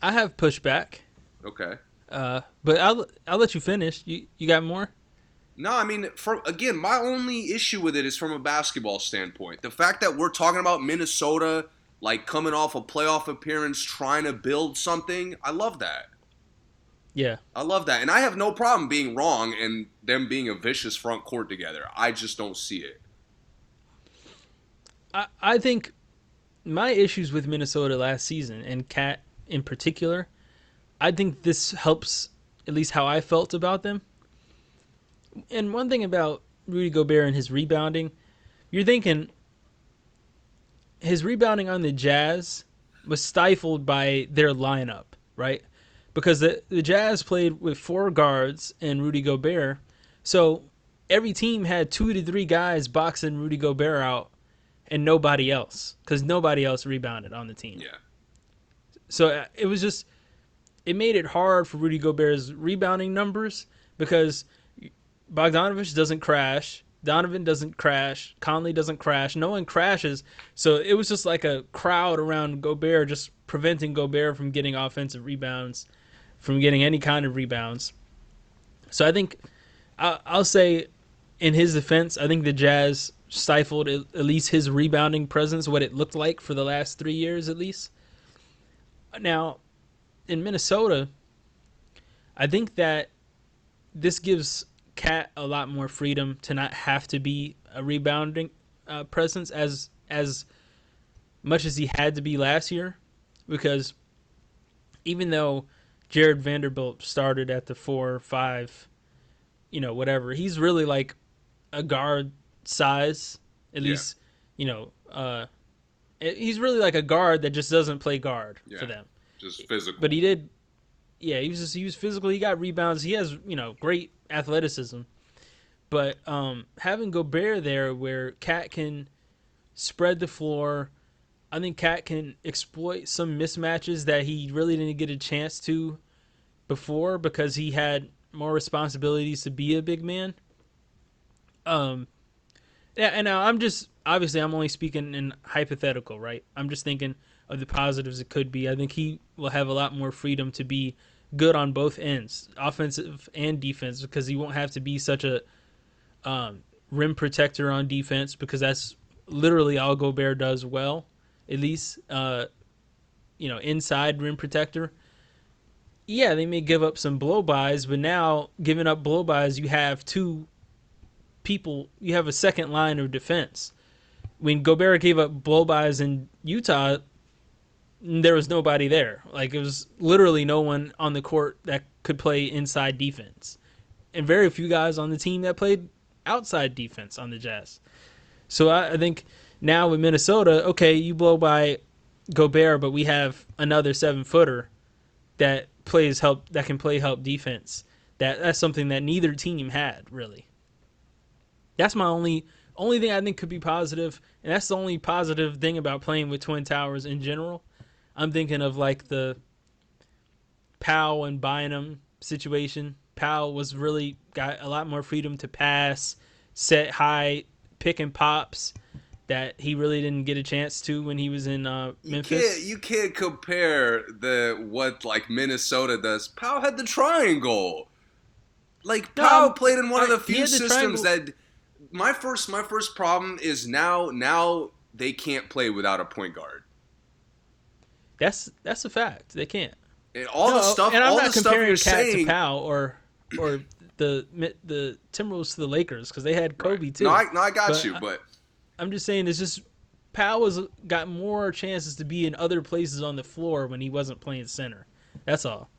I have pushback.
Okay.
Uh, but I'll I'll let you finish. You you got more?
No, I mean, from again, my only issue with it is from a basketball standpoint. The fact that we're talking about Minnesota, like coming off a playoff appearance, trying to build something, I love that.
Yeah,
I love that, and I have no problem being wrong and them being a vicious front court together. I just don't see it.
I I think my issues with Minnesota last season and KAT in particular, I think this helps at least how I felt about them. And one thing about Rudy Gobert and his rebounding, you're thinking his rebounding on the Jazz was stifled by their lineup, right? Because the, the Jazz played with four guards and Rudy Gobert. So every team had two to three guys boxing Rudy Gobert out and nobody else because nobody else rebounded on the team.
Yeah,
So uh, it was just it made it hard for Rudy Gobert's rebounding numbers because Bogdanovich doesn't crash, Donovan doesn't crash, Conley doesn't crash, no one crashes. So it was just like a crowd around Gobert just preventing Gobert from getting offensive rebounds, from getting any kind of rebounds. So I think I'll say in his defense, I think the Jazz stifled at least his rebounding presence, what it looked like for the last three years at least. Now, in Minnesota, I think that this gives KAT a lot more freedom to not have to be a rebounding uh, presence as as much as he had to be last year, because even though Jarred Vanderbilt started at the four, five, you know, whatever, he's really like a guard size, at yeah. least, you know, uh, he's really like a guard that just doesn't play guard yeah. for them.
Just physical.
But he did, yeah, he was just, he was physical. He got rebounds. He has, you know, great athleticism. But um, having Gobert there, where KAT can spread the floor, I think KAT can exploit some mismatches that he really didn't get a chance to before because he had more responsibilities to be a big man. Um, yeah, and now I'm just obviously I'm only speaking in hypothetical, right? I'm just thinking of the positives it could be. I think he will have a lot more freedom to be good on both ends, offensive and defense, because he won't have to be such a um, rim protector on defense because that's literally all Gobert does well, at least uh, you know inside rim protector. Yeah, they may give up some blow bys, but now giving up blow bys, you have two people. You have a second line of defense. When Gobert gave up blow bys in Utah, there was nobody there. Like it was literally no one on the court that could play inside defense, and very few guys on the team that played outside defense on the Jazz. So I, I think now with Minnesota, okay, you blow by Gobert, but we have another seven footer that plays help that can play help defense. That that's something that neither team had really. That's my only only thing I think could be positive, and that's the only positive thing about playing with Twin Towers in general. I'm thinking of like the Pau and Bynum situation. Pau was really got a lot more freedom to pass, set high pick and pops that he really didn't get a chance to when he was in uh, Memphis.
You can't, you can't compare the what like Minnesota does. Pau had the triangle. Like Pau no, played in one I, of the few systems that my first my first problem is now now they can't play without a point guard.
That's that's a fact. They can't.
And all no, the stuff, and I'm all not the comparing stuff you're KAT saying,
to Pau or or the the Timberwolves to the Lakers because they had Kobe
right.
too.
No, I, no, I got but you, but
I'm just saying it's just Pau has got more chances to be in other places on the floor when he wasn't playing center. That's all.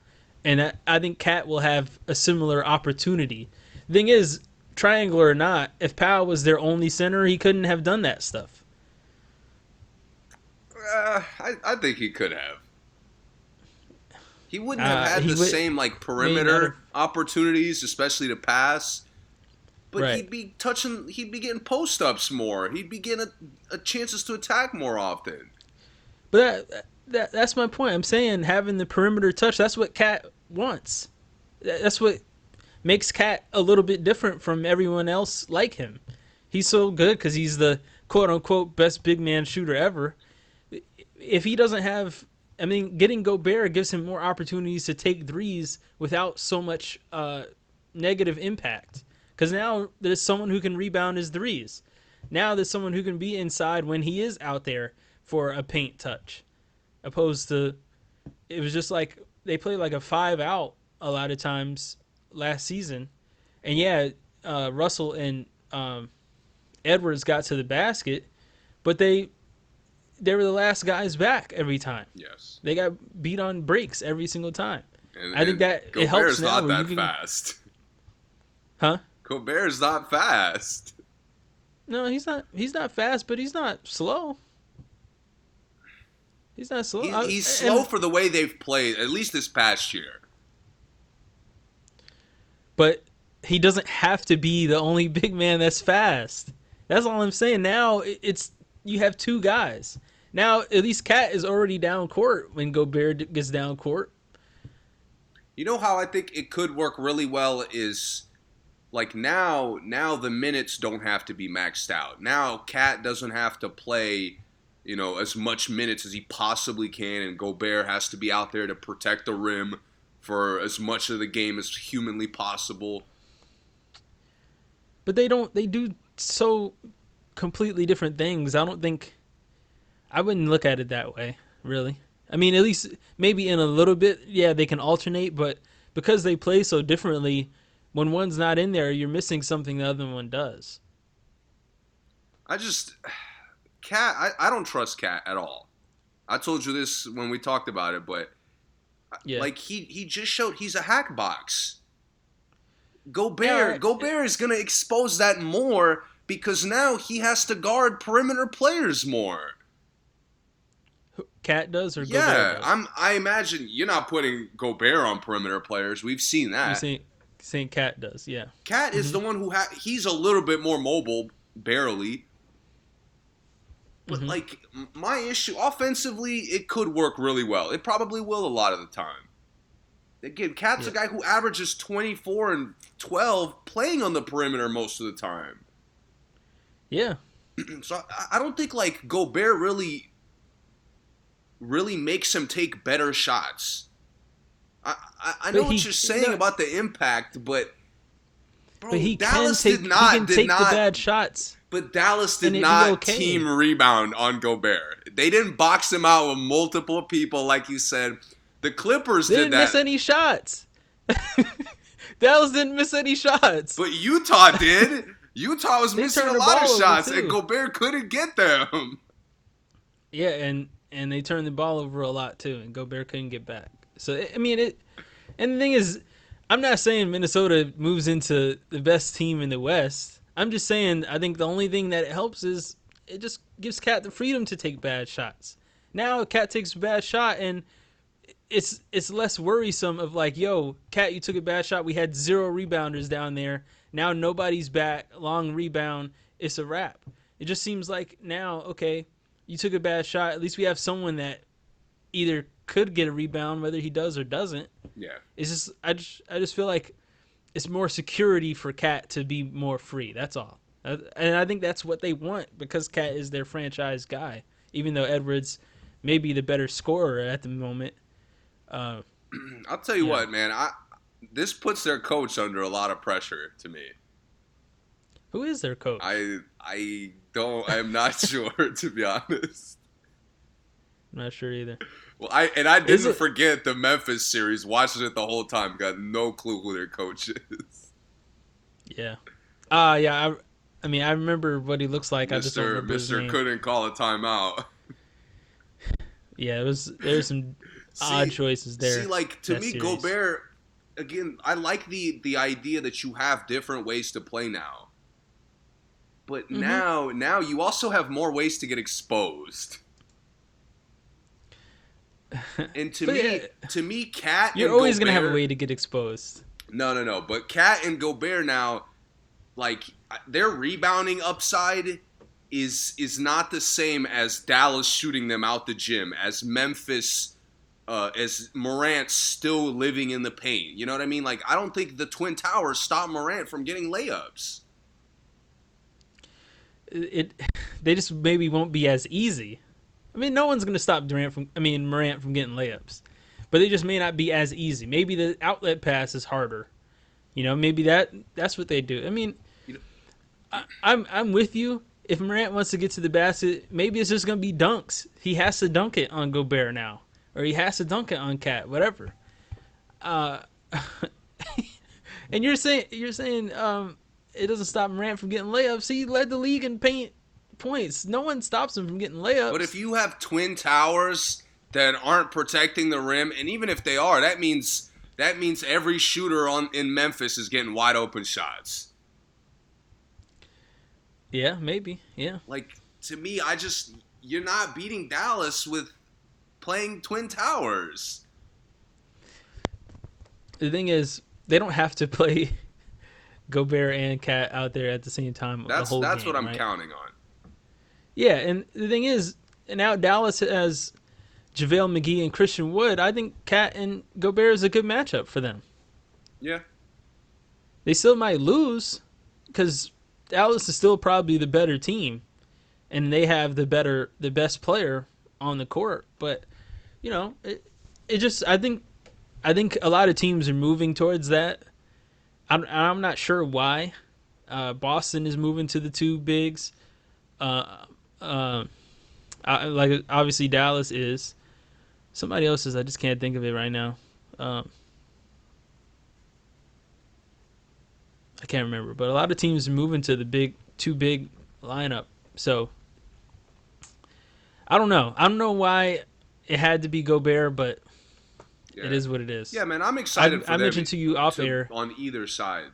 And I, I think KAT will have a similar opportunity. Thing is, triangle or not, if Pau was their only center, he couldn't have done that stuff.
Uh, I, I think he could have. He wouldn't have uh, had the would, same like perimeter opportunities, especially to pass. But right. he'd be touching. He'd be getting post ups more. He'd be getting a, a chances to attack more often.
But that, that that's my point. I'm saying having the perimeter touch. That's what KAT wants. That's what makes KAT a little bit different from everyone else like him. He's so good because he's the quote unquote best big man shooter ever if he doesn't have, I mean, getting Gobert gives him more opportunities to take threes without so much uh, negative impact. Because now there's someone who can rebound his threes. Now there's someone who can be inside when he is out there for a paint touch, opposed to it was just like they played like a five out a lot of times last season, and yeah, uh, Russell and um, Edwards got to the basket, but they they were the last guys back every time.
Yes.
They got beat on breaks every single time.
And,
I think that
Gobert's
it helps
now.
not
that can... fast.
Huh?
Gobert's not fast.
No, he's not. He's not fast, but he's not slow. He's not slow.
He, he's slow and, for the way they've played, at least this past year.
But he doesn't have to be the only big man that's fast. That's all I'm saying. Now it's you have two guys. Now at least KAT is already down court when Gobert gets down court.
You know how I think it could work really well is like now now the minutes don't have to be maxed out. Now KAT doesn't have to play, you know, as much minutes as he possibly can and Gobert has to be out there to protect the rim for as much of the game as humanly possible.
But they don't they do so completely different things. I don't think I wouldn't look at it that way, really. I mean, at least maybe in a little bit, yeah, they can alternate, but because they play so differently, when one's not in there, you're missing something the other one does.
I just KAT. I, I don't trust KAT at all. I told you this when we talked about it, but yeah. like he he just showed he's a hack box. Gobert, yeah. Gobert is gonna expose that more because now he has to guard perimeter players more.
KAT does or
yeah,
does?
I'm. I imagine you're not putting Gobert on perimeter players. We've seen that.
Saying KAT does, yeah.
KAT is mm-hmm. the one who ha- he's a little bit more mobile, barely. But mm-hmm. like my issue offensively, it could work really well. It probably will a lot of the time. Again, KAT's yeah. a guy who averages 24 and 12 playing on the perimeter most of the time.
Yeah.
so I don't think like Gobert really really makes him take better shots. I I, I know he, what you're saying no, about the impact, but
bro, but he Dallas take, did not he can did take not, the bad shots.
But Dallas did not okay. team rebound on Gobert. They didn't box him out with multiple people, like you said. The Clippers
they
did
didn't
that.
miss any shots. Dallas didn't miss any shots.
But Utah did. Utah was missing a lot of shots, and Gobert couldn't get them.
Yeah, and and they turned the ball over a lot too, and Gobert couldn't get back. So I mean it, and the thing is, I'm not saying Minnesota moves into the best team in the West. I'm just saying I think the only thing that it helps is it just gives KAT the freedom to take bad shots. Now KAT takes a bad shot and it's it's less worrisome of like, yo, KAT, you took a bad shot. We had zero rebounders down there. Now nobody's back. Long rebound. It's a wrap. It just seems like now, okay, you took a bad shot. At least we have someone that either could get a rebound, whether he does or doesn't.
Yeah.
It's just I just I just feel like it's more security for KAT to be more free. That's all. And I think that's what they want because KAT is their franchise guy. Even though Edwards may be the better scorer at the moment. Uh,
I'll tell you yeah. what, man. I this puts their coach under a lot of pressure to me.
Who is their coach?
I I don't. I'm not sure to be honest.
I'm not sure either.
Well, I and I didn't forget the Memphis series. Watching it the whole time, got no clue who their coach is.
Yeah. Ah, uh, yeah. I, I mean, I remember what he looks like.
Mr.
I just don't remember
Mr. couldn't call a timeout.
Yeah, it was. There's some see, odd choices there.
See, like to me, series. Gobert. Again, I like the the idea that you have different ways to play now. But mm-hmm. now, now you also have more ways to get exposed. And to me, yeah. to me, KAT.
You're always Gobert, gonna have a way to get exposed.
No, no, no. But KAT and Gobert now, like their rebounding upside is is not the same as Dallas shooting them out the gym, as Memphis, uh, as Morant still living in the paint. You know what I mean? Like I don't think the Twin Towers stop Morant from getting layups.
It, they just maybe won't be as easy. I mean, no one's going to stop Durant from, I mean, Morant from getting layups, but they just may not be as easy. Maybe the outlet pass is harder. You know, maybe that that's what they do. I mean, I, I'm I'm with you. If Morant wants to get to the basket, maybe it's just going to be dunks. He has to dunk it on Gobert now, or he has to dunk it on KAT, whatever. Uh, and you're saying you're saying um, it doesn't stop Morant from getting layups. He led the league in paint points. No one stops him from getting layups.
But if you have twin towers that aren't protecting the rim, and even if they are, that means that means every shooter on in Memphis is getting wide open shots.
Yeah, maybe. Yeah.
Like to me, I just you're not beating Dallas with playing twin towers.
The thing is, they don't have to play Gobert and KAT out there at the same time.
That's that's
game,
what I'm
right?
counting on.
Yeah, and the thing is, now Dallas has JaVale McGee and Christian Wood. I think KAT and Gobert is a good matchup for them.
Yeah.
They still might lose because Dallas is still probably the better team, and they have the better, the best player on the court. But you know, it, it just I think I think a lot of teams are moving towards that. I'm I'm not sure why. Uh, Boston is moving to the two bigs. Uh, uh, I, like obviously Dallas is. Somebody else is. I just can't think of it right now. Um, I can't remember, but a lot of teams moving to the big, too big lineup. So I don't know. I don't know why it had to be Gobert, but
Yeah.
it is what it is.
Yeah, man, I'm excited.
I,
for
I mentioned to you off
to-
air,
on either side.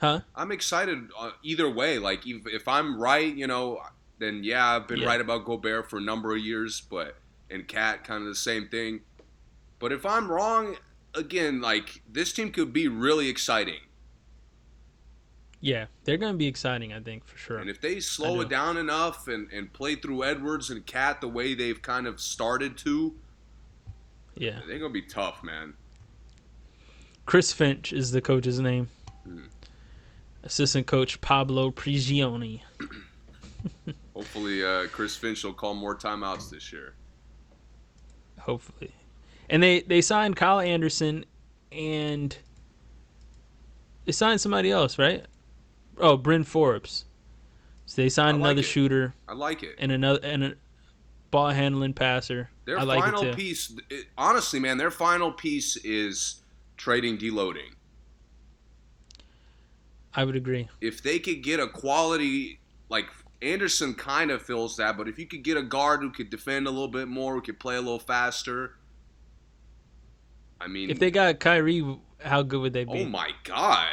huh?
I'm excited uh, either way. Like if, if I'm right, you know, then yeah, I've been
Yeah.
right about Gobert for a number of years, but and KAT kind of the same thing. But if I'm wrong, again, like this team could be really exciting.
Yeah, they're going to be exciting. I think for sure.
And if they slow it down enough and, and play through Edwards and KAT the way they've kind of started to,
Yeah,
they're gonna be tough, man.
Chris Finch is the coach's name.
Hmm.
Assistant coach Pablo Prigioni.
Hopefully, uh, Chris Finch will call more timeouts this year.
hopefully. And they they signed Kyle Anderson and they signed somebody else, right? Oh, Bryn Forbes. So they signed
like
another
it.
shooter
I like it.
and another and a ball handling passer.
Their
I like
final
it too.
piece, it, honestly, man, their final piece is trading deloading.
I would agree.
If they could get a quality, like Anderson kind of fills that, but if you could get a guard who could defend a little bit more, who could play a little faster, I mean,
If they got Kyrie, how good would they be?
oh my God.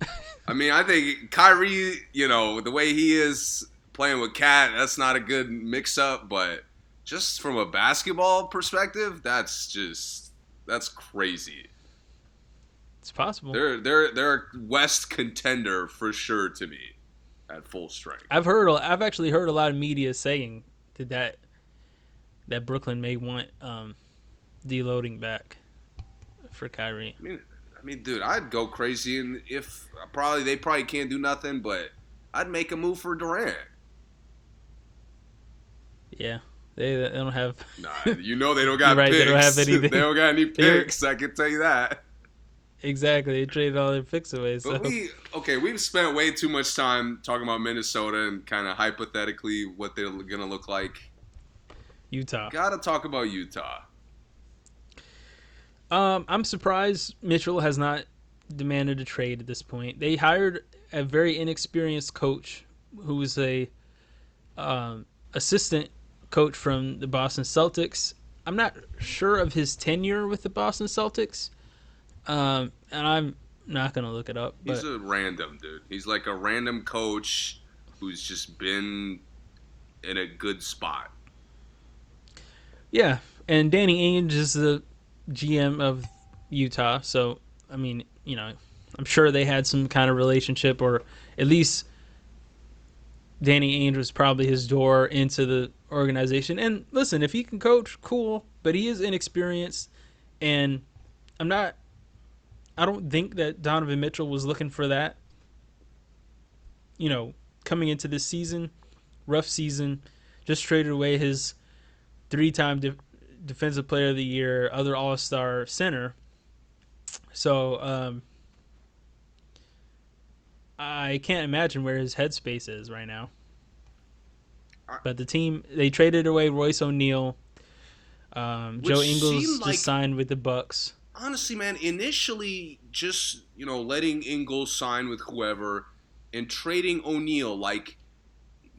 I mean, I think Kyrie, you know, the way he is playing with KAT, that's not a good mix up, but just from a basketball perspective, that's just that's crazy.
It's possible.
They're they're they're a West contender for sure to me at full strength.
I've heard. I've actually heard a lot of media saying that that, that Brooklyn may want um, deloading back for Kyrie.
I mean, I mean, dude, I'd go crazy, and if probably they probably can't do nothing, but I'd make a move for Durant.
Yeah, they, they don't have.
Nah, you know they don't got
right,
picks.
they don't have anything.
They don't got any picks. I can tell you that.
Exactly, they traded all their picks away. So
But we okay, we've spent way too much time talking about Minnesota and kind of hypothetically what they're gonna look like.
Utah.
Gotta talk about Utah.
Um, I'm surprised Mitchell has not demanded a trade at this point. They hired a very inexperienced coach who was a um, assistant coach from the Boston Celtics. I'm not sure of his tenure with the Boston Celtics, um, and I'm not gonna look it up.
He's a random dude. He's like a random coach who's just been in a good spot.
yeah, and Danny Ainge is the GM of Utah, so I mean, you know, I'm sure they had some kind of relationship, or at least Danny Ainge was probably his door into the organization. And listen, if he can coach, cool, but he is inexperienced, and I'm not. I don't think that Donovan Mitchell was looking for that. You know, coming into this season, rough season, just traded away his three-time de- defensive player of the year, other All-Star center. So, um, I can't imagine where his headspace is right now. But the team they traded away Royce O'Neale. Um, Joe Ingles
seemed
just
like-
signed with the Bucks.
Honestly, man, initially just you know letting Ingles sign with whoever and trading O'Neale, like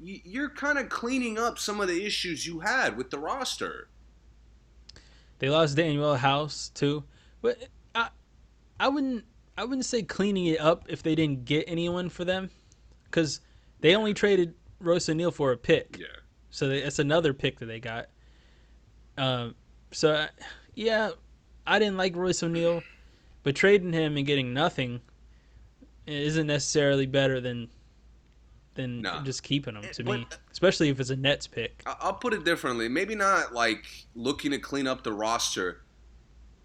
you're kind of cleaning up some of the issues you had with the roster.
They lost Danuel House too, but I, I wouldn't, I wouldn't say cleaning it up if they didn't get anyone for them, because they only traded Royce O'Neale for a pick.
Yeah.
So they, it's another pick that they got. Um, so uh, yeah, I didn't like Royce O'Neale, but trading him and getting nothing isn't necessarily better than than
Nah.
just keeping him to
But-
me, especially if it's a Nets pick.
I- I'll put it differently. Maybe not like looking to clean up the roster,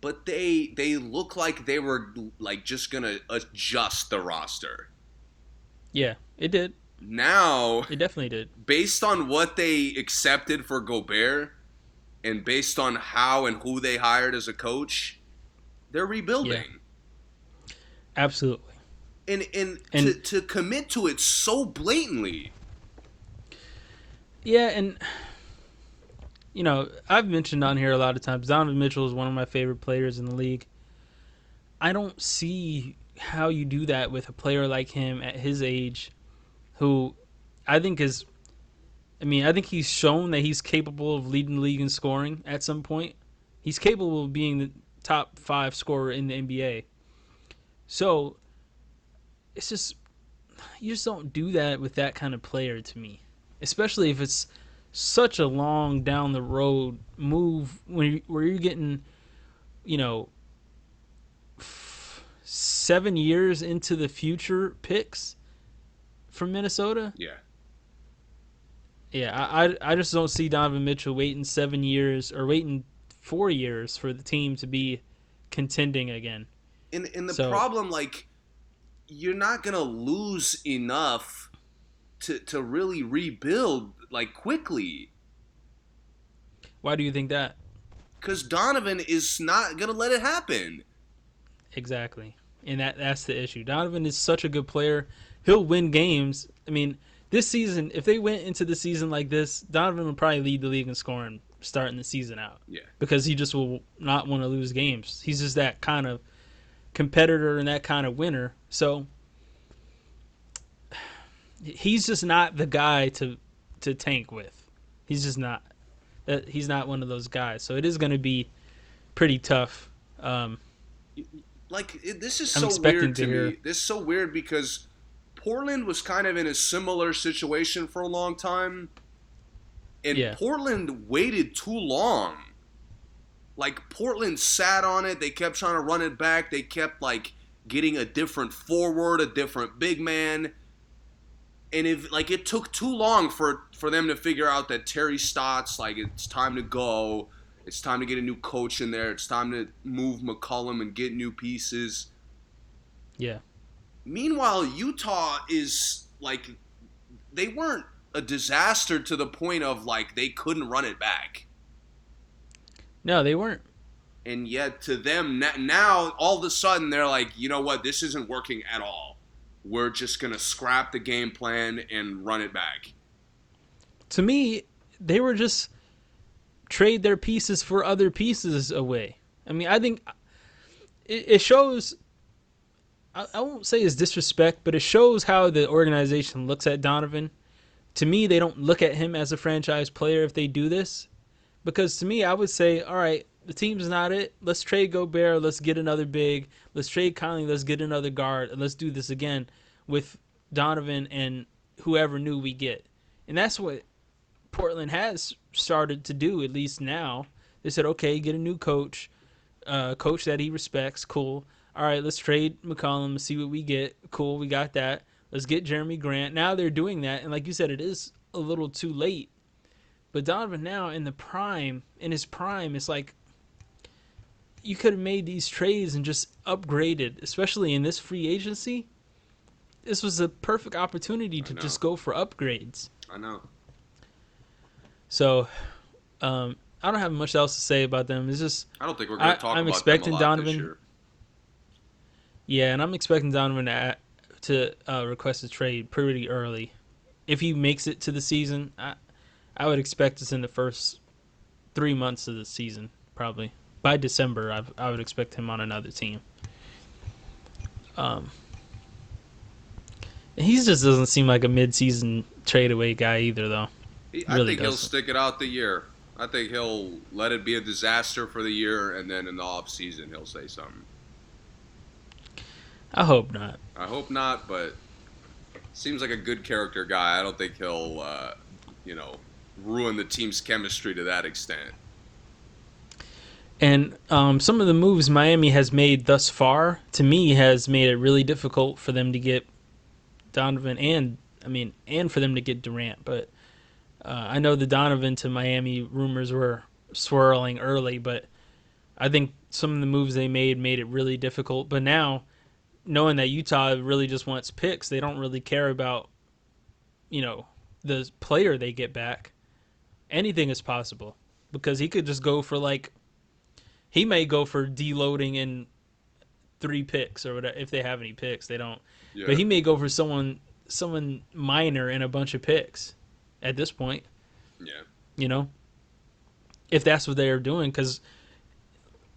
but they they look like they were like just gonna adjust the roster.
Yeah, it did.
Now,
It definitely did.
based on what they accepted for Gobert, and based on how and who they hired as a coach, they're rebuilding.
Absolutely.
And and,
And-
to, to commit to it so blatantly,
Yeah, and you know, I've mentioned on here a lot of times Donovan Mitchell is one of my favorite players in the league. I don't see how you do that with a player like him at his age who I think is I mean, I think he's shown that he's capable of leading the league in scoring at some point. He's capable of being the top 5 scorer in the NBA. So, it's just you just don't do that with that kind of player to me, especially if it's such a long down the road move when you, where you're getting, you know, seven years into the future picks from Minnesota.
Yeah.
Yeah, I, I, I just don't see Donovan Mitchell waiting seven years or waiting four years for the team to be contending again.
And and the
So-
problem, like, you're not gonna lose enough to to really rebuild like quickly.
Why do you think that?
Because Donovan is not gonna let it happen.
Exactly. And that that's the issue. Donovan is such a good player. He'll win games. I mean, this season, if they went into the season like this, Donovan would probably lead the league in scoring starting the season out.
Yeah.
Because he just will not want to lose games. He's just that kind of competitor and that kind of winner. So he's just not the guy to to tank with. He's just not. That he's not one of those guys. So it is going to be pretty tough. Um,
Like it, this is
I'm
so weird
to
to, me. This is so weird because Portland was kind of in a similar situation for a long time, and
Yeah.
Portland waited too long. Like Portland sat on it. They kept trying to run it back. They kept like getting a different forward, a different big man. And if like it took too long for for them to figure out that Terry Stotts like it's time to go, it's time to get a new coach in there. It's time to move McCollum and get new pieces.
yeah.
Meanwhile, Utah is like they weren't a disaster to the point of like they couldn't run it back.
No, they weren't.
And yet to them now all of a sudden they're like, "You know what? This isn't working at all. We're just going to scrap the game plan and run it back."
To me, they were just trade their pieces for other pieces away. I mean, I think it, it shows. I, I won't say it's disrespect, but it shows how the organization looks at Donovan. To me, they don't look at him as a franchise player if they do this, because to me, I would say, all right, the team's not it. Let's trade Gobert. Let's get another big. Let's trade Conley. Let's get another guard. And let's do this again with Donovan and whoever new we get. And that's what Portland has started to do, at least now. They said, okay, get a new coach, uh, coach that he respects. Cool. All right, let's trade McCollum and see what we get. Cool, we got that. Let's get Jerami Grant. Now they're doing that. And like you said, it is a little too late. But Donovan now in the prime, in his prime, it's like you could have made these trades and just upgraded, especially in this free agency. This was a perfect opportunity to just go for upgrades.
I know.
So, um, I don't have much else to say about them. It's just,
I don't think we're going to talk
I'm
about
expecting
them a lot
Donovan-
this year.
Yeah, and I'm expecting Donovan to, to uh, request a trade pretty early. If he makes it to the season, I, I would expect us in the first three months of the season, probably by December. I, I would expect him on another team. Um, he just doesn't seem like a mid-season trade away guy either, though.
He- I
really
think he'll stick it out the year. I think he'll let it be a disaster for the year, and then in the off season he'll say something.
I hope not.
I hope not, but seems like a good character guy. I don't think he'll, uh, you know, ruin the team's chemistry to that extent.
And um, some of the moves Miami has made thus far, to me, has made it really difficult for them to get Donovan and I mean, and for them to get Durant. But uh, I know the Donovan to Miami rumors were swirling early, but I think some of the moves they made made it really difficult. But now, knowing that Utah really just wants picks, they don't really care about, you know, the player they get back. Anything is possible because he could just go for like he may go for deloading in three picks or whatever if they have any picks. They don't,
Yeah.
but he may go for someone someone minor in a bunch of picks at this point.
Yeah.
You know, if that's what they're doing, because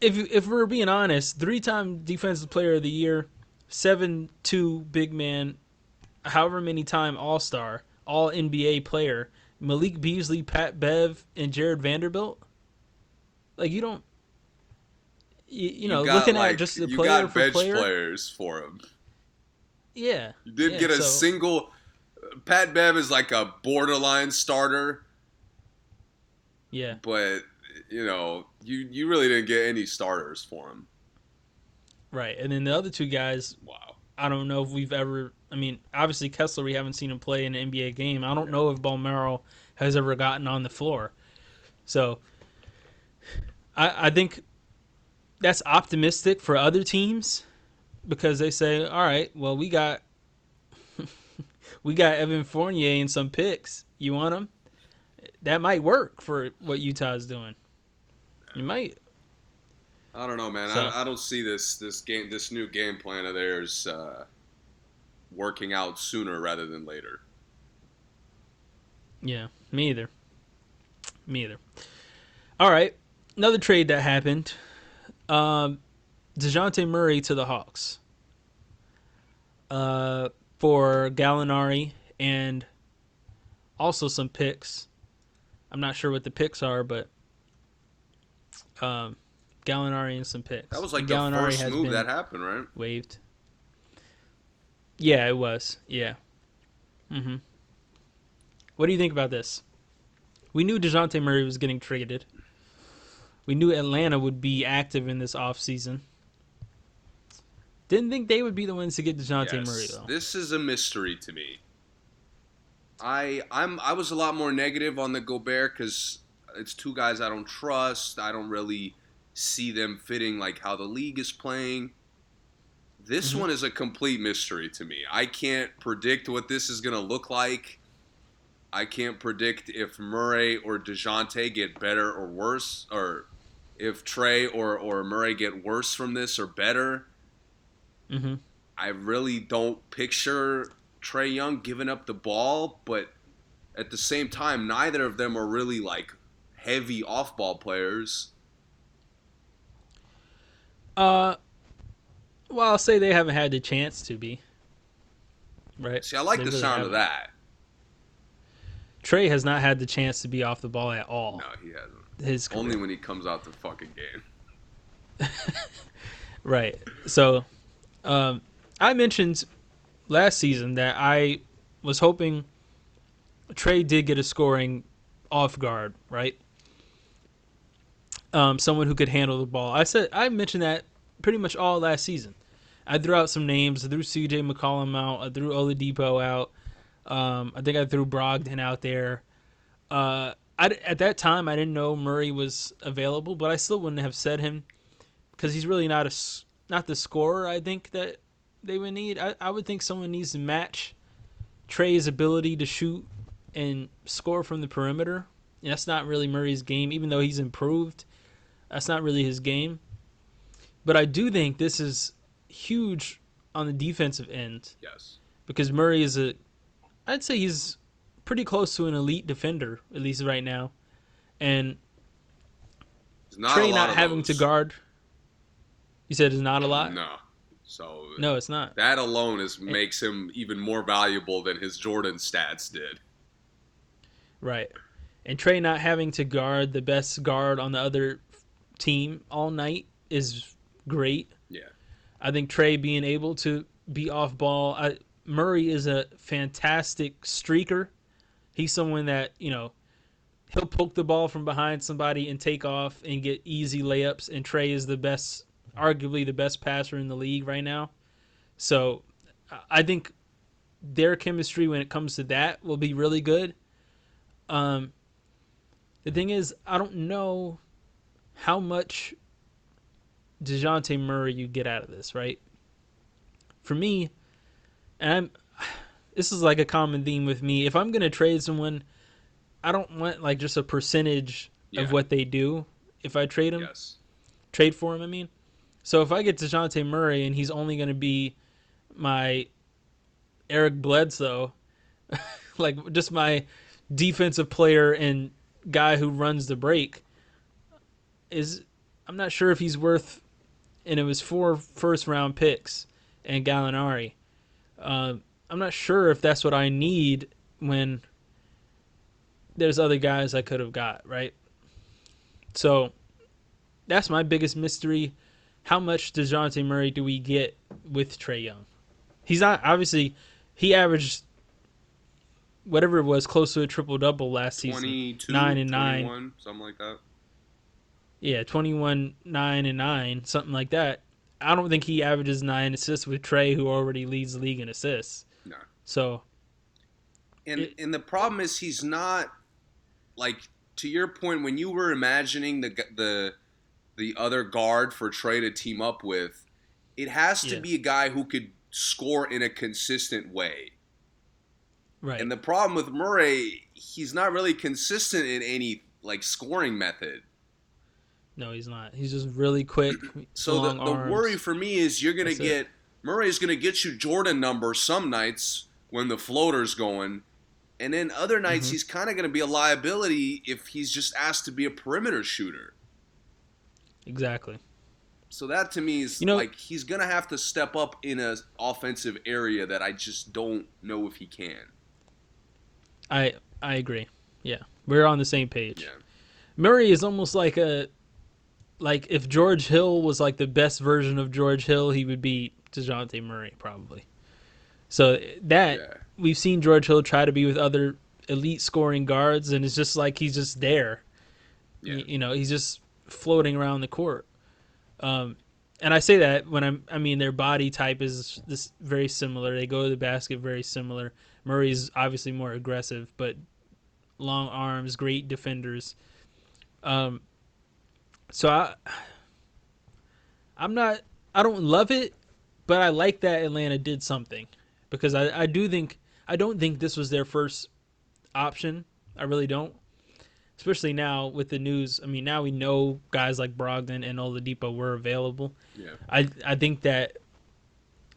if if we're being honest, three-time defensive player of the year, seven-two big man, however many time All Star, All NBA player, Malik Beasley, Pat Bev, and Jarred Vanderbilt. Like you don't, you, you know,
got,
looking
like,
at just the player you
got
for
bench
player.
players for him.
Yeah,
You didn't
Yeah,
get a
so-
single. Pat Bev is like a borderline starter,
yeah.
but you know, you you really didn't get any starters for him.
Right. And then the other two guys,
Wow.
I don't know if we've ever. I mean, obviously Kessler, we haven't seen him play in an NBA game. I don't know if Bolmaro has ever gotten on the floor. So, I, I think that's optimistic for other teams because they say, "All right, well, we got we got Evan Fournier and some picks. You want them? That might work for what Utah's doing. You might.
I don't know, man.
So-
I, I don't see this this game this new game plan of theirs uh, working out sooner rather than later.
Yeah, me either. Me either. All right, another trade that happened. Um, Dejounte Murray to the Hawks. Uh, for Gallinari and also some picks. I'm not sure what the picks are, but um, Gallinari and some picks.
That was like
And
the
Gallinari
first move that happened, right?
waived. Yeah, it was. Yeah. Mm-hmm. What do you think about this? We knew DeJounte Murray was getting traded. We knew Atlanta would be active in this offseason. Didn't think they would be the ones to get DeJounte
Yes.
Murray though.
This is a mystery to me. I I'm I was a lot more negative on the Gobert because it's two guys I don't trust. I don't really see them fitting like how the league is playing. This
Mhm.
one is a complete mystery to me. I can't predict what this is gonna look like. I can't predict if Murray or Dejounte get better or worse, or if Trae or, or Murray get worse from this or better.
Mm-hmm.
I really don't picture Trae Young giving up the ball, but at the same time, neither of them are really like heavy off ball players.
Uh, well, I'll say they haven't had the chance to be. Right.
See, I like
They
the
really
sound of
haven't.
that.
Trae has not had the chance to be off the ball at all.
No, he hasn't.
His career.
Only when he comes out the fucking game.
Right. So, um, I mentioned last season that I was hoping Trae did get a scoring off guard, right? Um, someone who could handle the ball. I said I mentioned that pretty much all last season. I threw out some names. I threw C.J. McCollum out. I threw Oladipo out. Um, I think I threw Brogdon out there. Uh, I, at that time, I didn't know Murray was available, but I still wouldn't have said him because he's really not a not the scorer. I think that they would need. I, I would think someone needs to match Trae's ability to shoot and score from the perimeter. And that's not really Murray's game, even though he's improved. That's not really his game. But I do think this is huge on the defensive end
Yes.
because Murray is a, I'd say he's pretty close to an elite defender at least right now, and
not Trae
not having
those.
to guard. You said it's not a lot.
No. So
No, it's not.
that alone is makes him even more valuable than his Jordan stats did.
Right. And Trae not having to guard the best guard on the other team all night is great.
Yeah.
I think Trae being able to be off ball. I, Murray is a fantastic streaker. He's someone that, you know, he'll poke the ball from behind somebody and take off and get easy layups. And Trae is the best, arguably the best passer in the league right now. So I- think their chemistry when it comes to that will be really good. Um, the thing is, I don't know how much DeJounte Murray you get out of this, right? For me, and I'm this is like a common theme with me. If I'm gonna trade someone, I don't want like just a percentage
Yeah.
of what they do. If I trade them,
Yes.
trade for him, I mean. So if I get DeJounte Murray and he's only gonna be my Eric Bledsoe, like just my defensive player and guy who runs the break is I'm not sure if he's worth and it was four first round picks and Gallinari. Uh, I'm not sure if that's what I need when there's other guys I could have got, right? So that's my biggest mystery. How much DeJounte Murray do we get with Trae Young? He's not obviously he averaged whatever it was close to a triple double last season.
22,
Nine and nine.
something like that.
Yeah, 21 9 and 9, something like that. I don't think he averages 9 assists with Trae who already leads the league in assists.
No.
So,
And
It-
and the problem is he's not like to your point when you were imagining the the the other guard for Trae to team up with, it has to
Yeah.
be a guy who could score in a consistent way.
right.
And the problem with Murray, he's not really consistent in any like scoring method.
No, he's not. He's just really quick.
So the, the worry for me is you're gonna
That's it.
get Murray's gonna get you Jordan numbers some nights when the floater's going, and then other nights
Mhm.
he's kind of gonna be a liability if he's just asked to be a perimeter shooter.
Exactly.
So that to me is
You know-
like he's gonna have to step up in a offensive area that I just don't know if he can.
I I agree. Yeah. We're on the same page.
Yeah.
Murray is almost like a like if George Hill was like the best version of George Hill, he would be DeJounte Murray probably. So that
Yeah.
we've seen George Hill try to be with other elite scoring guards and it's just like he's just there.
Yeah.
You know, he's just floating around the court. Um and I say that when I'm I mean their body type is this very similar. They go to the basket very similar. Murray's obviously more aggressive, but long arms, great defenders. Um so I I'm not I don't love it, but I like that Atlanta did something because I, I do think I don't think this was their first option. I really don't. Especially now with the news. I mean, now we know guys like Brogdon and Oladipo were available.
Yeah.
I I think that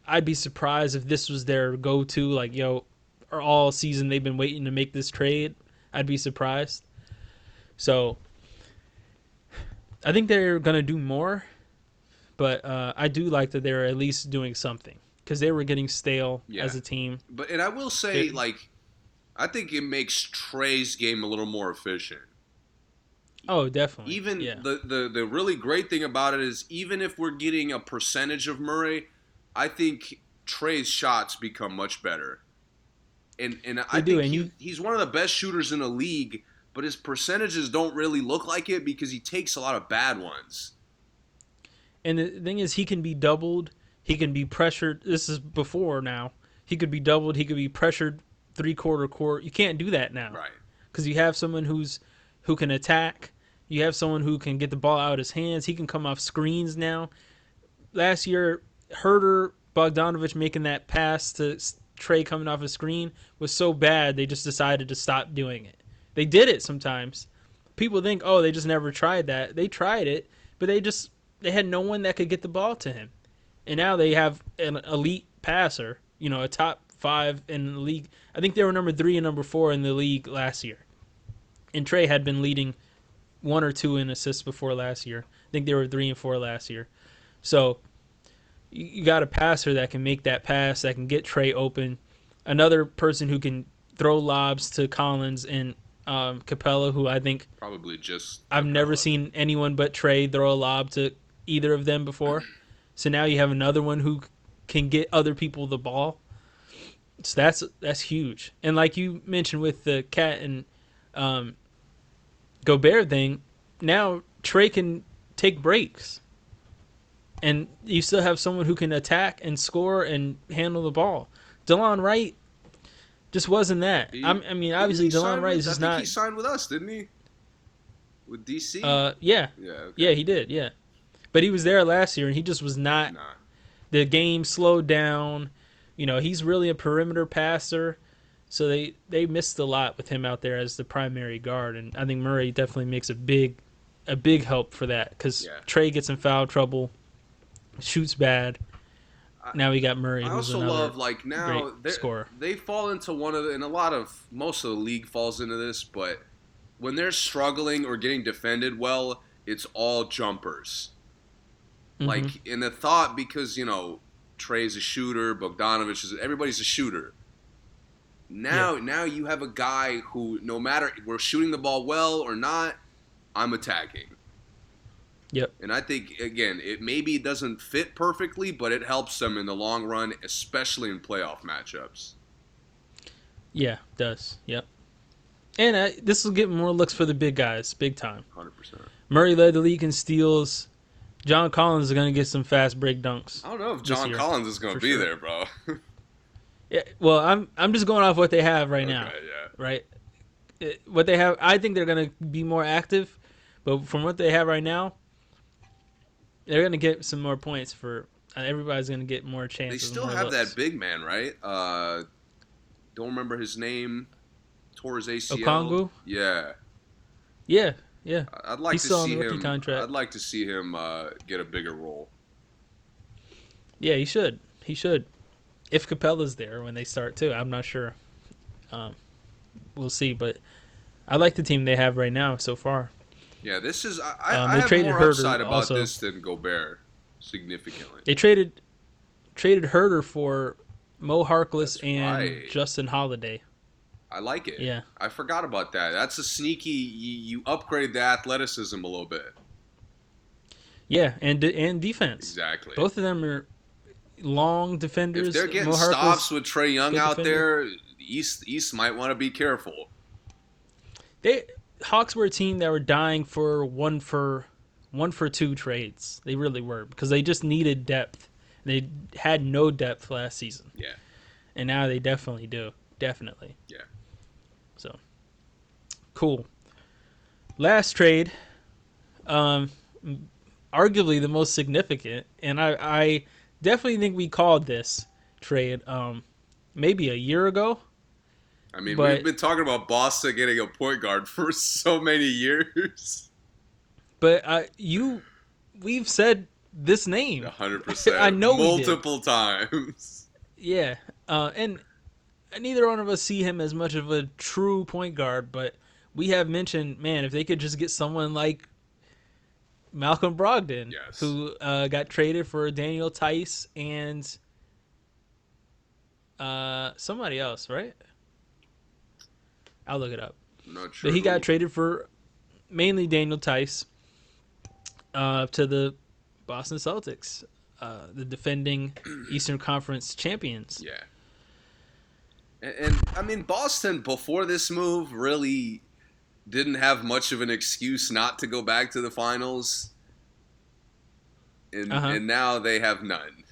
I'd be surprised if this was their go-to. Like, yo, or all season they've been waiting to make this trade. I'd be surprised. So I think they're gonna do more, but uh, I do like that they're at least doing something because they were getting stale
Yeah.
as a team.
But and I will say,
It-
like, I think it makes Trae's game a little more efficient.
Oh, definitely.
Even
yeah,
the, the the really great thing about it is even if we're getting a percentage of Murray, I think Trae's shots become much better. And and I
do,
think
and
he,
you-
he's one of the best shooters in the league, but his percentages don't really look like it because he takes a lot of bad ones.
And the thing is, he can be doubled. He can be pressured. This is before now. He could be doubled. He could be pressured three quarter court. You can't do that now
Right.
because you have someone who's who can attack. You have someone who can get the ball out of his hands. He can come off screens now. Last year, Huerter Bogdanovich making that pass to Trae coming off a screen was so bad they just decided to stop doing it. They did it sometimes. People think, oh, they just never tried that. They tried it, but they just they had no one that could get the ball to him. And now they have an elite passer, you know, a top five in the league. I think they were number three and number four in the league last year. And Trae had been leading one or two in assists before last year. I think they were three and four last year. So you, got a passer that can make that pass, that can get Trae open. Another person who can throw lobs to Collins and um, Capela, who I think
Probably just
I've never seen anyone but Trae throw a lob to either of them before. So now you have another one who can get other people the ball. So that's that's huge. And like you mentioned with the KAT and um, Gobert thing, now Trae can take breaks, and you still have someone who can attack and score and handle the ball. Delon Wright just wasn't that.
He-
I'm, mean, obviously Delon Wright
with-
is
I
not.
He signed with us, didn't he? With DC.
Uh, yeah,
yeah. Okay.
yeah, he did. Yeah, but he was there last year, and he just was not.
Nah.
the game slowed down. You know, he's really a perimeter passer. So they they missed a lot with him out there as the primary guard, and I think Murray definitely makes a big a big help for that because
Yeah.
Trae gets in foul trouble, shoots bad. Now we got Murray.
I also love like now
great
they're-
scorer.
they fall into one of the, and a lot of most of the league falls into this, but when they're struggling or getting defended well, it's all jumpers.
Mhm.
Like in the thought because you know Trae's a shooter, Bogdanovich is everybody's a shooter. Now, now you have a guy who, no matter we're shooting the ball well or not, I'm attacking.
Yep.
And I think again, it maybe doesn't fit perfectly, but it helps them in the long run, especially in playoff matchups.
Yeah, it does. Yep. And uh, this will get more looks for the big guys, big time.
Hundred percent.
Murray led the league in steals. John Collins is going to get some fast break dunks.
I don't know if John
year,
Collins is going to be
sure.
there, bro.
Yeah, well, I'm I'm just going off what they have right now,
yeah.
right? It- what they have, I think they're going to be more active, but from what they have right now, they're going to get some more points for. Uh, everybody's going to get more chances.
They
still
have
looks.
that big man, right? Uh, don't remember his name. Tore his ACL.
Okongwu?
Yeah,
Yeah, yeah.
I'd like
He's
to see him.
contract.
I'd like to see him uh, get a bigger role.
Yeah, he should. He should. If Capela's there when they start too, I'm not sure. Um, we'll see, but I like the team they have right now so far.
Yeah, this is. I,
Um,
I have
traded
more
Huerter
upside about
also.
this than Gobert, significantly.
They traded traded Huerter for Moe Harkless
That's
and
right.
Justin Holiday.
I like it.
Yeah.
I forgot about that. That's a sneaky. You, you upgrade the athleticism a little bit.
Yeah, and and defense.
Exactly.
Both of them are long defenders.
if they're getting
Mo
stops with Trae Young out
defender.
there, East East might want to be careful.
they Hawks were a team that were dying for one for one for two trades. They really were because they just needed depth. They had no depth last season.
Yeah.
And now they definitely do. Definitely.
Yeah.
So cool. Last trade, um arguably the most significant, and I, I definitely think we called this trade um maybe a year ago.
I mean,
But-
we've been talking about Boston getting a point guard for so many years.
But uh, you, we've said this name.
hundred percent.
I know
multiple times.
Yeah, uh, and neither one of us see him as much of a true point guard, but we have mentioned, man, if they could just get someone like Malcolm Brogdon,
Yes.
who uh, got traded for Daniel Theis and uh, somebody else, right? I'll look it up.
Not sure.
But he got traded for mainly Daniel Theis uh, to the Boston Celtics, uh, the defending Eastern Conference champions.
Yeah. And, and I mean, Boston before this move really didn't have much of an excuse not to go back to the finals, and
Uh-huh.
and now they have none.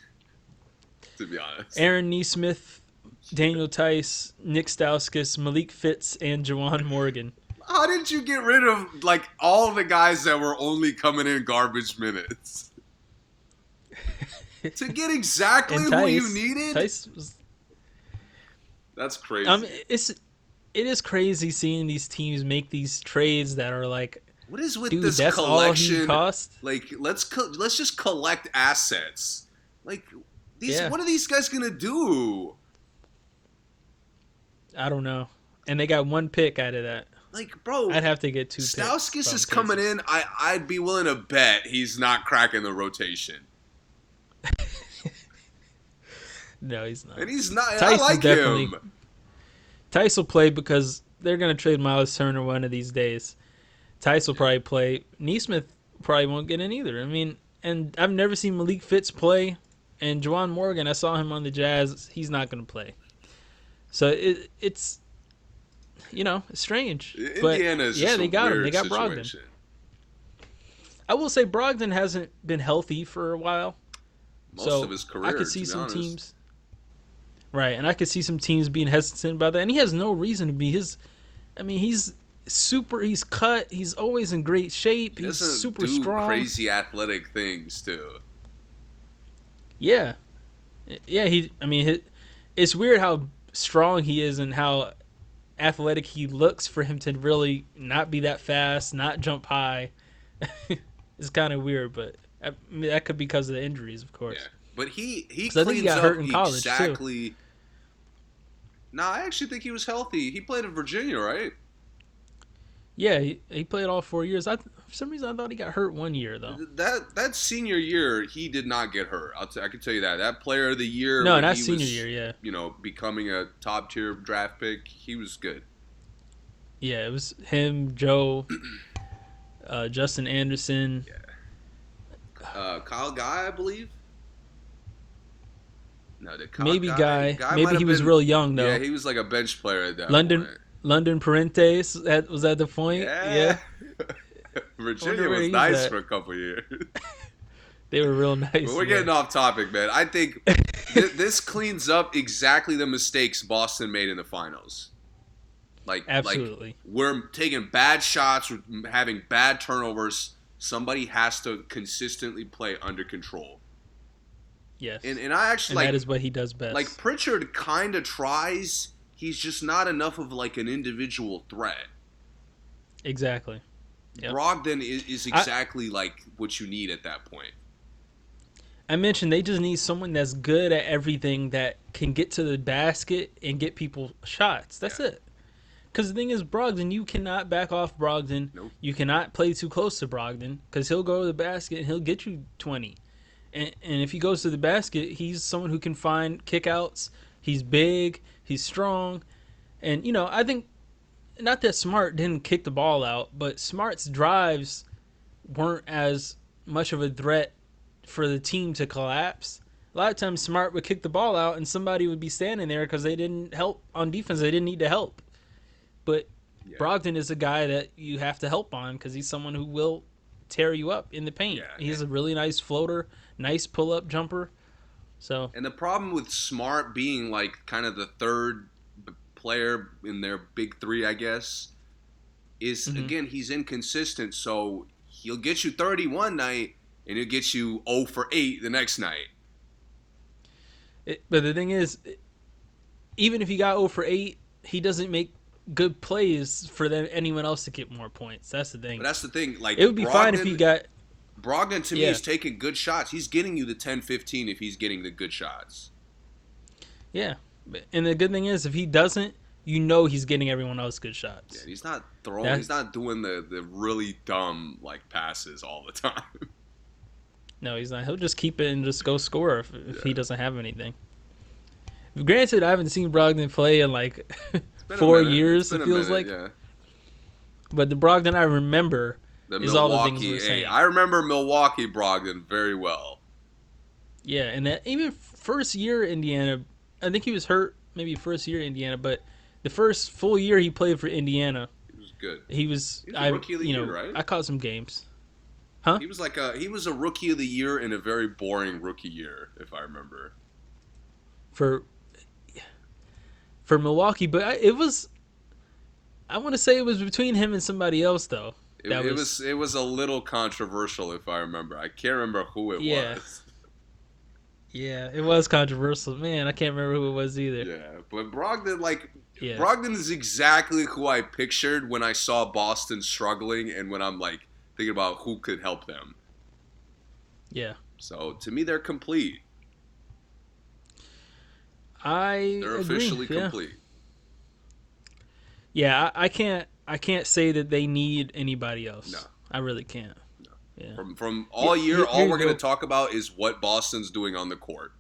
To be honest,
Aaron Nesmith, Daniel Theis, Nick Stauskas, Malik Fitts, and Juwan Morgan.
how did you get rid of like all the guys that were only coming in garbage minutes? to get exactly
Theis,
you needed?
Theis was,
That's crazy.
um, it's it is crazy seeing these teams make these trades that are like,
what is with
dude,
this
that's all he
collection?
cost.
Like let's co- let's just collect assets. Like these,
Yeah.
what are these guys gonna do?
I don't know. And they got one pick out of that.
Like, bro,
I'd have to get two. picks
Stauskas is coming in. I I'd be willing to bet he's not cracking the rotation,
No, he's not.
and he's not. I
Theis
like
definitely-
him.
Theis will play because they're gonna trade Miles Turner one of these days. Theis will probably play. Nesmith probably won't get in either. I mean, and I've never seen Malik Fitts play, and Juwan Morgan. I saw him on the Jazz. He's not gonna play. So it, it's, you know, it's strange. But
Indiana is
yeah, they got him. They got Brogdon. I will say Brogdon hasn't been healthy for a while.
Most
so
of his career.
I could see some
honest.
teams. Right, and I could see some teams being hesitant about that, and he has no reason to be. His, I mean, he's super. He's cut. He's always in great shape.
He
He's super strong.
crazy athletic things too.
Yeah, yeah. He. I mean, it's weird how strong he is and how athletic he looks for him to really not be that fast, not jump high. it's kind of weird, but I mean, that could be because of the injuries, of course.
Yeah. But he he
'Cause I think
cleans
he got
up
hurt in college, too.
exactly. No, I actually think he was healthy. He played in Virginia, right?
Yeah, he, he played all four years. I for some reason I thought he got hurt one year though.
That that senior year, he did not get hurt. I'll t- I can tell you that. That player of the year.
No, not senior
was,
year. Yeah,
You know, becoming a top tier draft pick, he was good.
yeah. It was him, Joe, uh, Justin Anderson.
Uh, Kyle Guy, I believe. No,
maybe guy.
might
maybe
have
he was real young though.
Yeah, he was like a bench player at that
London-
point.
London Perrantes that was at the point.
Yeah. Virginia was nice
at.
for a couple years.
they were real nice.
But we're
man.
getting off topic, man. I think th- this cleans up exactly the mistakes Boston made in the finals. Like, like
Absolutely.
we're taking bad shots, we're having bad turnovers. Somebody has to consistently play under control.
yes.
And and I actually
and
like
that is what he does best.
like Pritchard kind of tries. He's just not enough of like an individual threat.
exactly. Yep.
Brogdon is, is
I-
exactly like what you need at that point.
I mentioned they just need someone that's good at everything that can get to the basket and get people shots. That's
Yeah.
it. Because the thing is, Brogdon, you cannot back off Brogdon.
Nope.
You cannot play too close to Brogdon because he'll go to the basket and he'll get you 20. And, and if he goes to the basket, he's someone who can find kickouts. He's big, he's strong. And, you know, I think not that Smart didn't kick the ball out, but Smart's drives weren't as much of a threat for the team to collapse. A lot of times, Smart would kick the ball out, and somebody would be standing there because they didn't help on defense. They didn't need to help. But
Yeah.
Brogdon is a guy that you have to help on because he's someone who will tear you up in the paint.
Yeah,
he's a really nice floater, nice pull up jumper. So
And the problem with Smart being like kind of the third player in their big three, I guess, is
Mhm.
again he's inconsistent. So he'll get you 30 one night, and he'll get you 0 for 8 the next night.
It, but the thing is, even if he got 0 for 8, he doesn't make good plays for them, anyone else to get more points. That's the thing.
But that's the thing. Like
It would be fine if he got.
Brogdon to me is taking good shots. He's getting you the 10-15 if he's getting the good shots.
Yeah. And the good thing is, if he doesn't, you know he's getting everyone else good shots.
Yeah, he's not throwing.
That-
he's not doing the the really dumb like passes all the time.
No, he's not. He'll just keep it and just go score if, if he doesn't have anything. Granted, I haven't seen Brogdon play in like
It's been a
four years. It feels
minute,
like,
yeah.
but the Brogdon I remember,
The
is all the things we're
hey,
saying.
I remember Milwaukee Brogdon very well.
yeah, and that, even first year Indiana, I think he was hurt maybe first year Indiana, but the first full year he played for Indiana,
He was good.
he was
He's a
I
rookie of the
you know
right?
I caught some games. Huh?
He was like a he was a rookie of the year in a very boring rookie year, if I remember.
for for Milwaukee, but I, it was. I want to say it was between him and somebody else, though.
It, it
was-
was it was a little controversial, if I remember. I can't remember who it
Yeah.
was.
Yeah, it was controversial. Man, I can't remember who it was either.
Yeah, but Brogdon, like
Yeah.
Brogdon, is exactly who I pictured when I saw Boston struggling, and when I'm like thinking about who could help them.
Yeah,
So to me, they're complete.
I
They're
agree.
officially
yeah.
complete.
Yeah, I, I can't. I can't say that they need anybody else.
No.
I really can't. Yeah.
From from all
Here-
year, all we're going to talk about is what Boston's doing on the court.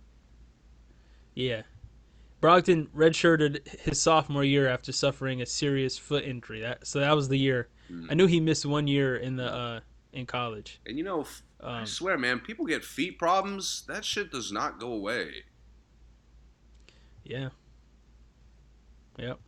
Yeah. Brogdon redshirted his sophomore year after suffering a serious foot injury. That so that was the year.
Mm.
I knew he missed one year in the uh in college.
And you know, f- I
Um,
swear, man, people get feet problems. That shit does not go away.
Yeah. Yep.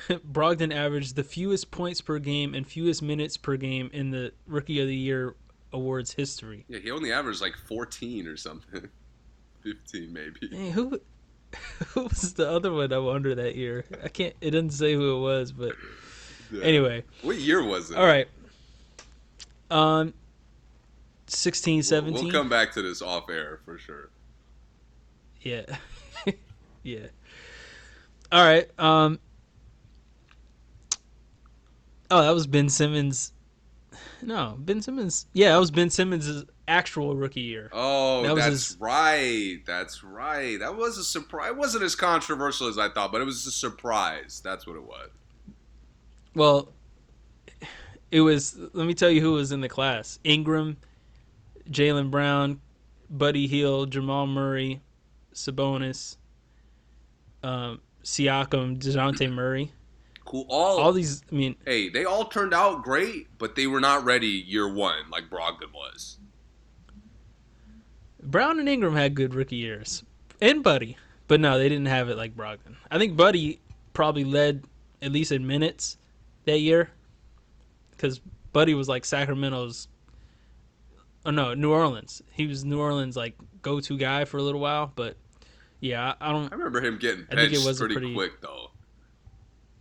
Brogdon averaged the fewest points per game and fewest minutes per game in the Rookie of the Year awards history.
Yeah, he only averaged like 14 or something. 15 maybe.
Hey, who who was the other one I wonder that year? I can't it doesn't say who it was, but
Yeah.
anyway.
What year was it?
All right. Um 16
We'll-
17.
We'll, come back to this off air for sure.
Yeah. yeah. All right. Um Oh, that was Ben Simmons. No, Ben Simmons. Yeah, that was Ben Simmons' actual rookie year.
Oh,
That was
that's
his-
right. That's right. That was a surprise. It wasn't as controversial as I thought, but it was a surprise. That's what it was.
Well, it was. Let me tell you who was in the class: Ingram, Jaylen Brown, Buddy Hield, Jamal Murray, Sabonis, um, Siakam, Dejounte Murray.
Cool. All,
All these. I mean,
hey, they all turned out great, but they were not ready year one like Brogdon was.
Brown and Ingram had good rookie years, and Buddy, but no, they didn't have it like Brogdon. I think Buddy probably led at least in minutes that year, because Buddy was like Sacramento's. Oh no, New Orleans. He was New Orleans like go-to guy for a little while, but yeah, I, I don't.
I remember him getting
I think it was
pretty,
pretty-
quick though.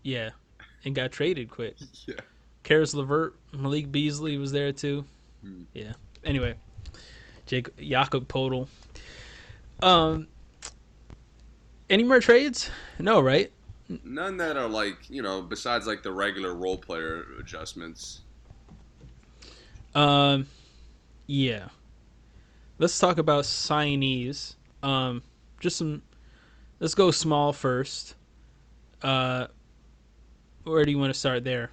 Yeah, and got traded quick.
Yeah.
Caris LeVert, Malik Beasley was there too.
Hmm.
Yeah. Anyway, Jake Jakob Poeltl. Um. Any more trades? No, right?
None that are like you know besides like the regular role player adjustments.
Um. Yeah. Let's talk about signees. Um. Just some. Let's go small first. Uh. Where do you want to start there?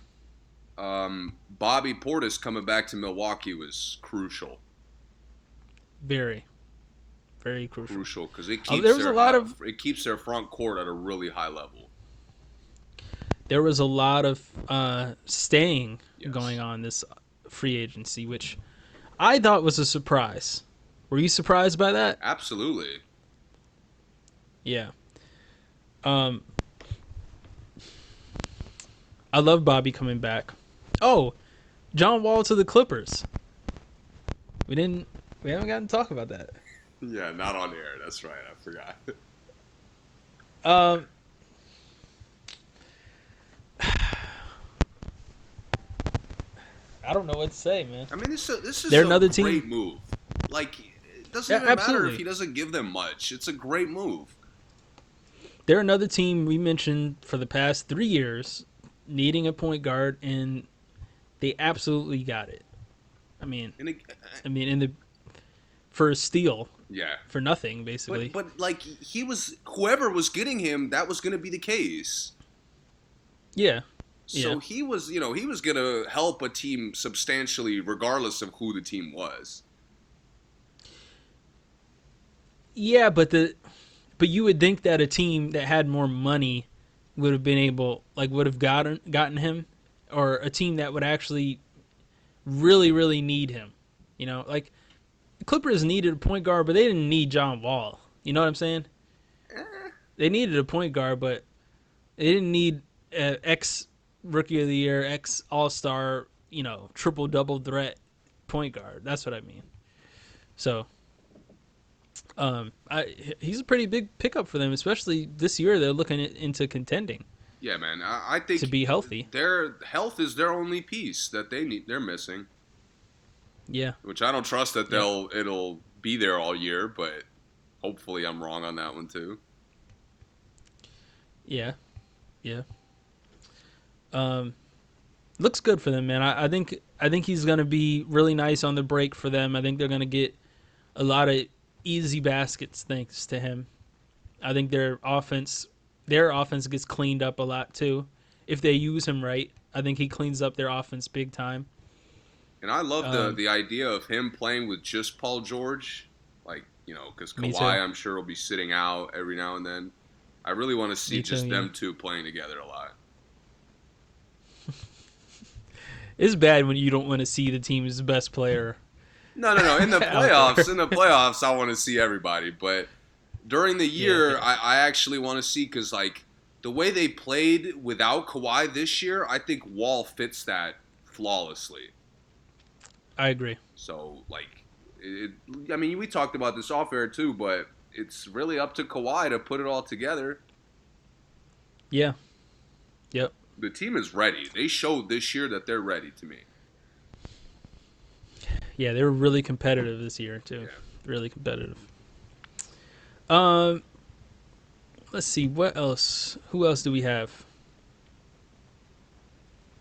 Um, Bobby Portis coming back to Milwaukee was crucial.
Very. Very crucial.
Crucial because it keeps
Oh, there was
their,
a lot of-
it keeps their front court at a really high level.
there was a lot of uh, staying
Yes.
going on this free agency, which I thought was a surprise. Were you surprised by that?
Absolutely.
Yeah. Um, I love Bobby coming back. Oh, John Wall to the Clippers. We didn't. We haven't gotten to talk about that.
Yeah, not on air. That's right. I forgot.
Um. I don't know what to say, man.
I mean, this is, this is
They're
a
another
great
team.
move. Like, it doesn't
Yeah,
even matter if he doesn't give them much. It's a great move.
they're another team we mentioned for the past three years needing a point guard, and they absolutely got it. I mean,
it,
I mean, in the for a steal
yeah,
for nothing, basically.
but but like he was whoever was getting him, that was going to be the case.
yeah,
So
Yeah.
he was, you know, he was going to help a team substantially, regardless of who the team was.
yeah, but the but you would think that a team that had more money would have been able, like, would have gotten gotten him, or a team that would actually really, really need him. You know, like Clippers needed a point guard, but they didn't need John Wall. You know what I'm saying?
Eh,
they needed a point guard, but they didn't need uh, ex rookie of the year, ex All Star, you know, triple double threat point guard. That's what I mean. So, um, I he's a pretty big pickup for them, especially this year. They're looking into contending
yeah, man. I, I think
to be healthy.
their health is their only piece that they need. They're missing,
Yeah,
which I don't trust that they'll it'll be there all year, but hopefully I'm wrong on that one too.
yeah, yeah. Um, looks good for them, man. I, I think I think he's gonna be really nice on the break for them. I think they're gonna get a lot of easy baskets thanks to him. I think their offense their offense gets cleaned up a lot too. If they use him right, I think he cleans up their offense big time.
And I love the
Um,
the idea of him playing with just Paul George, like you know, because Kawhi. I'm sure will be sitting out every now and then. I really want to see
Me too,
just
yeah.
them two playing together a lot.
It's bad when you don't want to see the team's best player.
No, no, no. In the playoffs, in the playoffs, I want to see everybody. But during the year,
Yeah.
I, I actually want to see because like the way they played without Kawhi this year, I think Wall fits that flawlessly.
I agree.
So like, it, I mean, we talked about this off air too, but it's really up to Kawhi to put it all together.
Yeah. Yep.
The team is ready. They showed this year that they're ready to me.
Yeah, they were really competitive this year too.
Yeah.
Really competitive. Um, let's see what else. Who else do we have?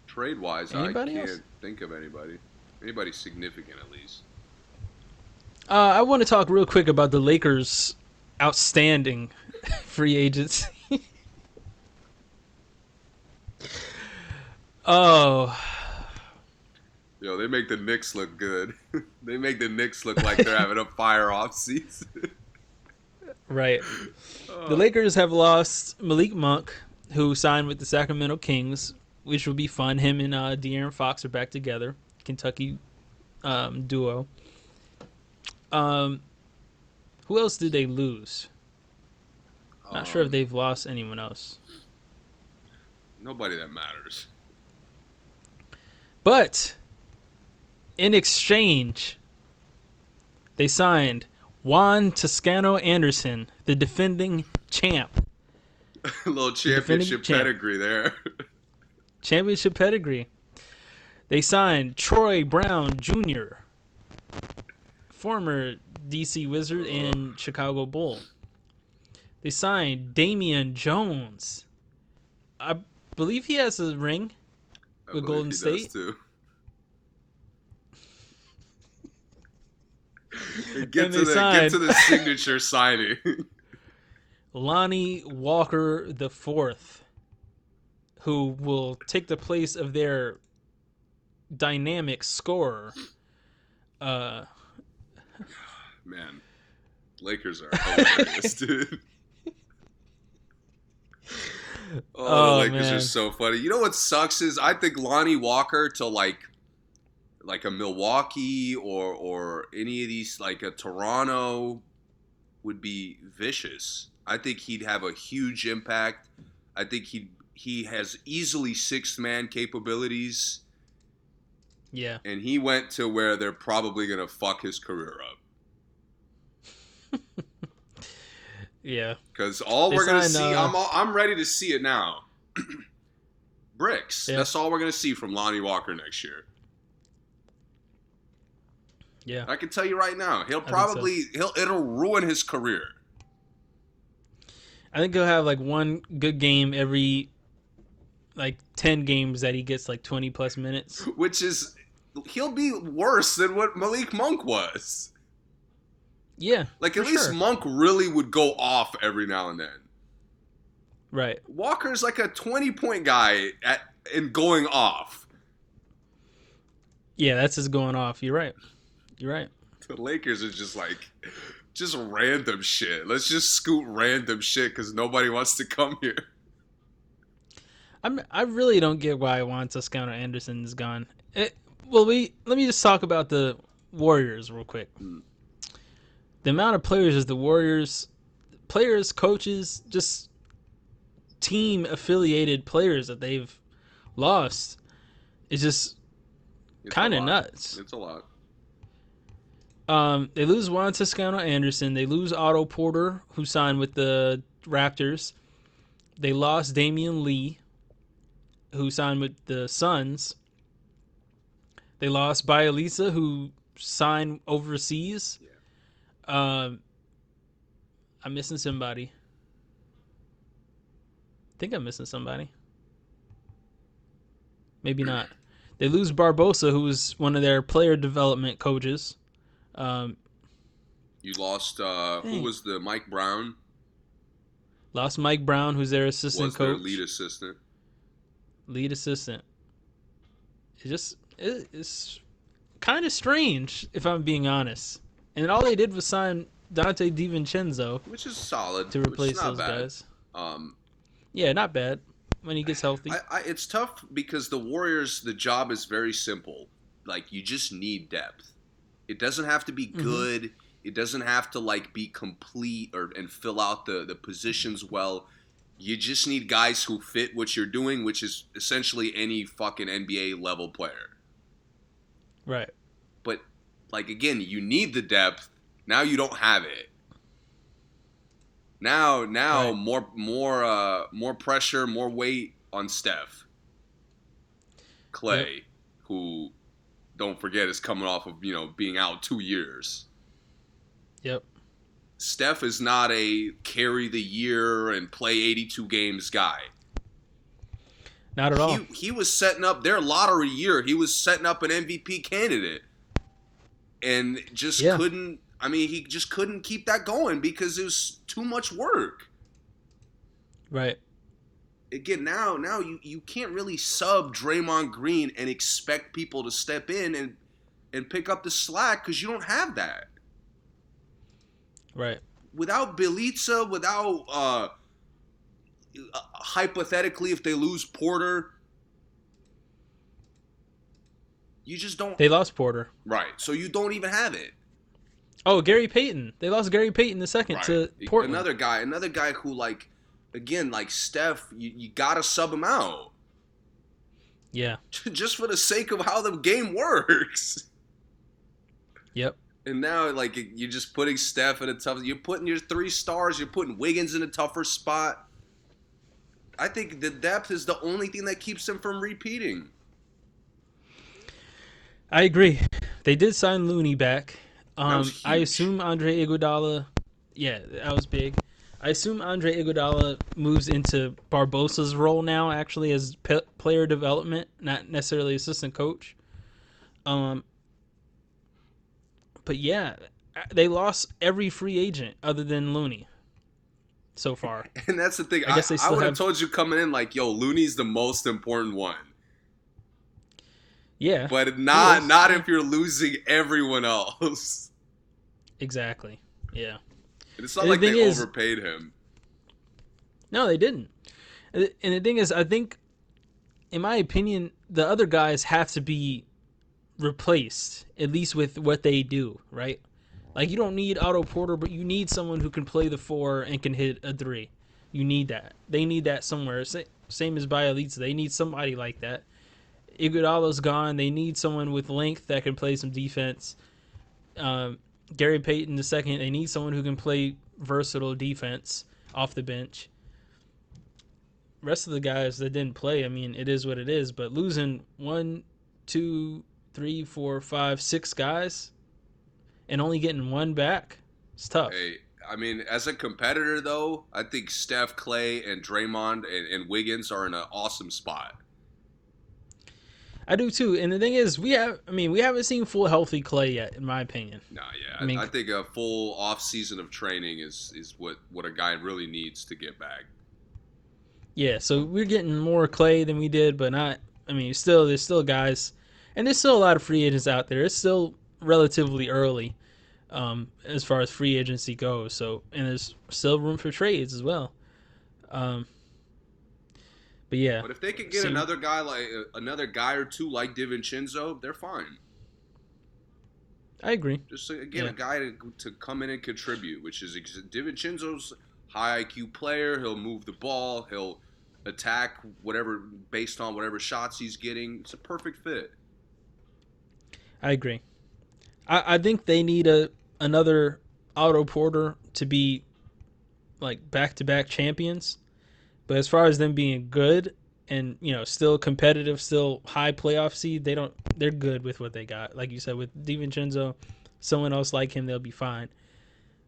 Trade wise, I can't
else?
think of anybody. Anybody significant at least.
Uh, I want to talk real quick about the Lakers' outstanding free agents. oh,
Yo, they make the Knicks look good. they make the Knicks look like they're having a fire off season.
right. The Lakers have lost Malik Monk, who signed with the Sacramento Kings, which will be fun. Him and uh, De'Aaron Fox are back together. Kentucky um, duo. Um, who else did they lose? Not sure if
Um,
they've lost anyone else.
Nobody that matters.
But in exchange, they signed Juan Toscano Anderson, the defending champ,
a little championship
champ.
pedigree there.
championship pedigree. They signed Troy Brown Jr., former DC Wizard and Chicago Bull. They signed Damian Jones. I believe he has a ring. With Golden State?
too. Get to the
signed-
get to the signature signing.
Lonnie Walker the fourth, who will take the place of their dynamic scorer. Uh,
Man, Lakers are hilarious, dude. Oh,
Oh,
the Lakers
man.
are so funny. You know what sucks is I think Lonnie Walker to like like a Milwaukee or or any of these like a Toronto would be vicious. I think he'd have a huge impact. I think he he has easily sixth man capabilities,
yeah,
and he went to where they're probably gonna fuck his career up.
yeah,
Because all
They
we're gonna see,
uh,
I'm all, I'm ready to see it now. Bricks.
Yeah.
That's all we're gonna see from Lonnie Walker next year.
Yeah.
I can tell you right now, he'll
think so.
probably he'll it'll ruin his career.
I think he'll have like one good game every like ten games that he gets like twenty plus minutes.
Which is he'll be worse than what Malik Monk was.
Yeah,
Like at least
sure.
Monk really would go off every now and then.
right.
Walker's like a 20 point guy at and going off.
Yeah, that's just going off. You're right. You're right.
The Lakers are just like just random shit. Let's just scoot random shit because nobody wants to come here.
I'm I really don't get why Juan Toscano Anderson is gone. It, well, we let me just talk about the Warriors real quick.
Mm.
The amount of players as the Warriors, players, coaches, just team affiliated players that they've lost is just kind of nuts.
It's a lot.
Um, they lose Juan Toscano Anderson. They lose Otto Porter, who signed with the Raptors. They lost Damion Lee, who signed with the Suns. They lost Bjelica, who signed overseas. Um, I'm missing somebody. I think I'm missing somebody. Maybe not. They lose Barbosa, who was one of their player development coaches. Um,
You lost uh who was the Mike Brown
lost Mike Brown, who's their assistant
was their
coach,
lead assistant.
lead assistant. It just it, it's kind of strange, if I'm being honest. And all they did was sign Donte DiVincenzo
Which is solid.
to replace those
bad.
guys.
Um
Yeah, not bad when he gets healthy.
I, I, it's tough because the Warriors, the job is very simple. Like you just need depth. It doesn't have to be
Mhm.
good. It doesn't have to like be complete or and fill out the the positions well. You just need guys who fit what you're doing, which is essentially any fucking NBA level player.
right.
But like again, you need the depth. Now you don't have it. Now, now
Right.
more, more, uh, more pressure, more weight on Steph. Clay, who, don't forget, is coming off of you know being out two years.
Yep.
Steph is not a carry the year and play 82 games guy.
Not at all.
He, he was setting up their lottery year. He was setting up an MVP candidate, and just
Yeah.
couldn't. I mean, he just couldn't keep that going because it was too much work.
Right.
Again, now now you, you can't really sub Draymond Green and expect people to step in and and pick up the slack because you don't have that.
Right.
Without Bjelica, without uh, hypothetically, if they lose Porter, you just don't.
They lost Porter.
Right. So you don't even have it.
Oh, Gary Payton. They lost Gary Payton the second
Right.
to Portland.
Another guy, another guy who like, again, like Steph, you, you gotta sub him out
Yeah.
just for the sake of how the game works.
Yep.
And now, like, you're just putting Steph in a tough. You're putting your three stars. You're putting Wiggins in a tougher spot. I think the depth is the only thing that keeps them from repeating.
I agree. They did sign Looney back. Um, I assume Andre Iguodala. Yeah, that was big. I assume Andre Iguodala moves into Barbosa's role now, actually as pe- player development, not necessarily assistant coach. Um, but yeah, they lost every free agent other than Looney so far.
And that's the thing.
I
I, I would have
have-
told you coming in like, "Yo, Looney's the most important one,"
Yeah,
but not not if you're losing everyone else.
exactly. Yeah.
It's not
And the
like they
is-
overpaid him.
No, they didn't. And the thing is, I think, in my opinion, the other guys have to be replaced, at least with what they do, right? Like, you don't need Otto Porter, but you need someone who can play the four and can hit a three. You need that. They need that somewhere. Same as Bjelica. They need somebody like that. Iguodala's gone. They need someone with length that can play some defense. Um, Gary Payton the second. They need someone who can play versatile defense off the bench. Rest of the guys that didn't play, I mean, it is what it is. But losing one, two, three, four, five, six guys, and only getting one back, it's tough.
Hey, I mean, as a competitor though, I think Steph, Clay, and Draymond and, and Wiggins are in an awesome spot.
I do too. And the thing is, we have, I mean, we haven't seen full healthy Clay yet, in my opinion.
Nah, yeah,
I mean-
I think a full off season of training is is what what a guy really needs to get back.
Yeah, so we're getting more Clay than we did, but not. I mean, still, there's still guys, and there's still a lot of free agents out there. It's still relatively early, um, as far as free agency goes. So, and there's still room for trades as well. Um, but yeah,
But if they could get
So-
another guy like uh, another guy or two like DiVincenzo, they're fine.
I agree.
Just uh, again,
Yeah.
a guy to, to come in and contribute, which is DiVincenzo's high IQ player. He'll move the ball. He'll attack whatever based on whatever shots he's getting. It's a perfect fit.
I agree. I, I think they need a another Otto Porter to be like back to back champions. But as far as them being good and you know still competitive, still high playoff seed, they don't. They're good with what they got. Like you said, with DiVincenzo, someone else like him, they'll be fine.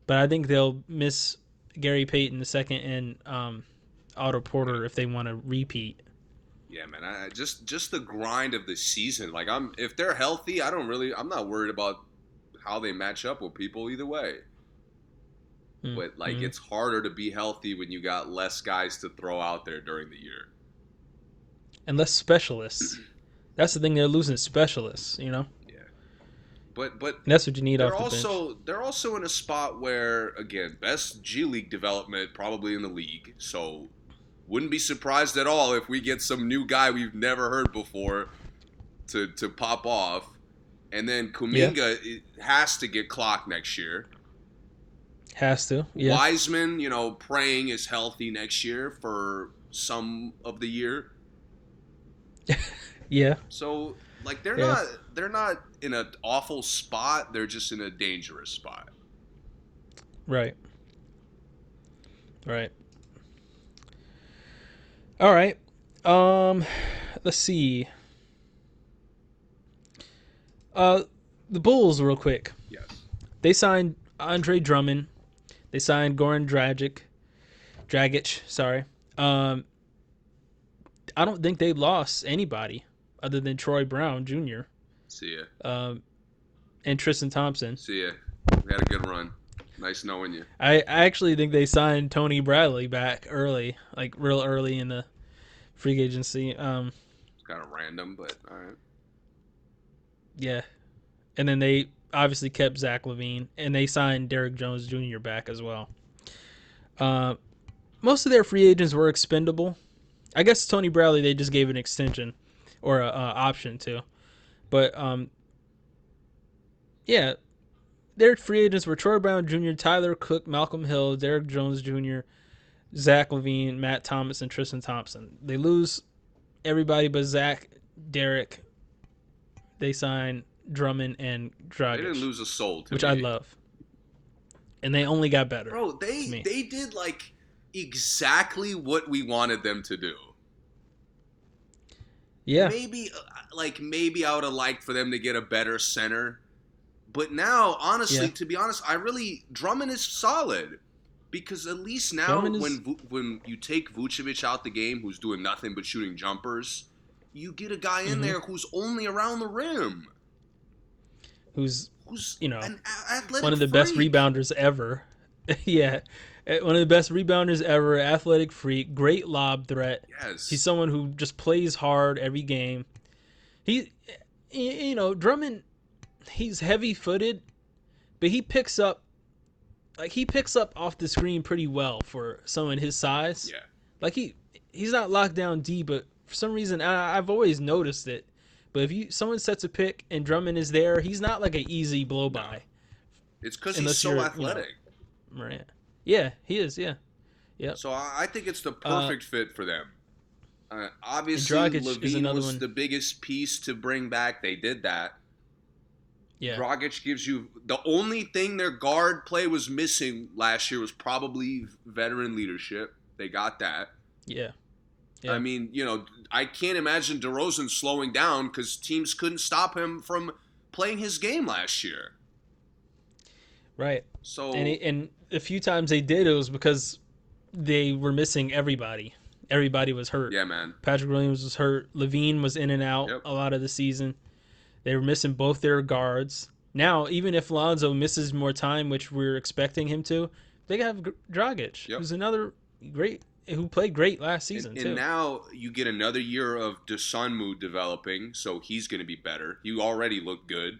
But I think they'll miss Gary Payton the second and um, Otto Porter if they want to repeat.
Yeah, man. I just just the grind of the season. Like I'm, if they're healthy, I don't really. I'm not worried about how they match up with people either way.
Mm,
But like,
mhm.
it's harder to be healthy when you got less guys to throw out there during the year.
and less specialists. That's the thing. They're losing specialists. You know. Yeah.
But but
And that's what you need
they're
off the bench.
also they're also in a spot where again best G League development probably in the league. So wouldn't be surprised at all if we get some new guy we've never heard before to to pop off. And then Kuminga it has to get clocked next year.
Has to. Yeah.
Wiseman, you know, praying is healthy next year for some of the year.
Yeah.
So like they're
Yeah.
not they're not in an awful spot. They're just in a dangerous spot.
Right. Right. All right. Um let's see. Uh the Bulls real quick.
Yes.
They signed Andre Drummond. They signed Goran Dragic. Dragic, sorry. Um I don't think they lost anybody other than Troy Brown Jr.
See ya.
Um and Tristan Thompson.
See ya. had a good run. Nice knowing you.
I, I actually think they signed Tony Bradley back early, like real early in the free agency. Um,
it's kind of random, but all right.
Yeah, and then they obviously kept Zach LaVine, and they signed Derrick Jones Jr. back as well. Uh, most of their free agents were expendable. I guess Tony Bradley they just gave an extension or a, a option to, but um, yeah, their free agents were Troy Brown Jr., Tyler Cook, Malcolm Hill, Derrick Jones Jr., Zach LaVine, Matt Thomas, and Tristan Thompson. They lose everybody but Zach, Derrick. They sign Drummond and Dragic.
They didn't lose a soul,
which
me.
I love. And they only got better.
Bro, they they did like exactly what we wanted them to do.
Yeah.
Maybe uh, like maybe I would have liked for them to get a better center. But now, honestly, yeah. to be honest, I really Drummond is solid because at least now is, when when you take Vucevic out the game, who's doing nothing but shooting jumpers, you get a guy in mm-hmm. there who's only around the rim,
who's who's you know
one
of the
freak.
best rebounders ever. yeah, eh, one of the best rebounders ever. Athletic freak, great lob threat.
Yes,
he's someone who just plays hard every game. He, you know, Drummond he's heavy footed, but he picks up like he picks up off the screen pretty well for someone his size.
Yeah.
Like he he's not locked down D, but for some reason I, have always noticed it. But if you someone sets a pick and Drummond is there, he's not like an easy blow by.
It's because he's so athletic.
You know, right. Yeah, he is. Yeah. Yeah.
So I think it's the uh, perfect uh, fit for them. Uh, obviously, LaVine was one. the biggest piece to bring back. They did that.
Yeah.
Dragic gives you the only thing their guard play was missing last year was probably veteran leadership. They got that.
Yeah.
yeah. I mean, you know, I can't imagine DeRozan slowing down because teams couldn't stop him from playing his game last year.
Right.
So
and, he, and a few times they did, it was because they were missing everybody. Everybody was hurt.
Yeah, man.
Patrick Williams was hurt. LaVine was in and out yep. a lot of the season. They were missing both their guards. Now, even if Lonzo misses more time, which we're expecting him to, they have Dragic, yep. who's another great, who played great last season
and,
too.
And now you get another year of Dosunmu developing, so he's going to be better. You already look good.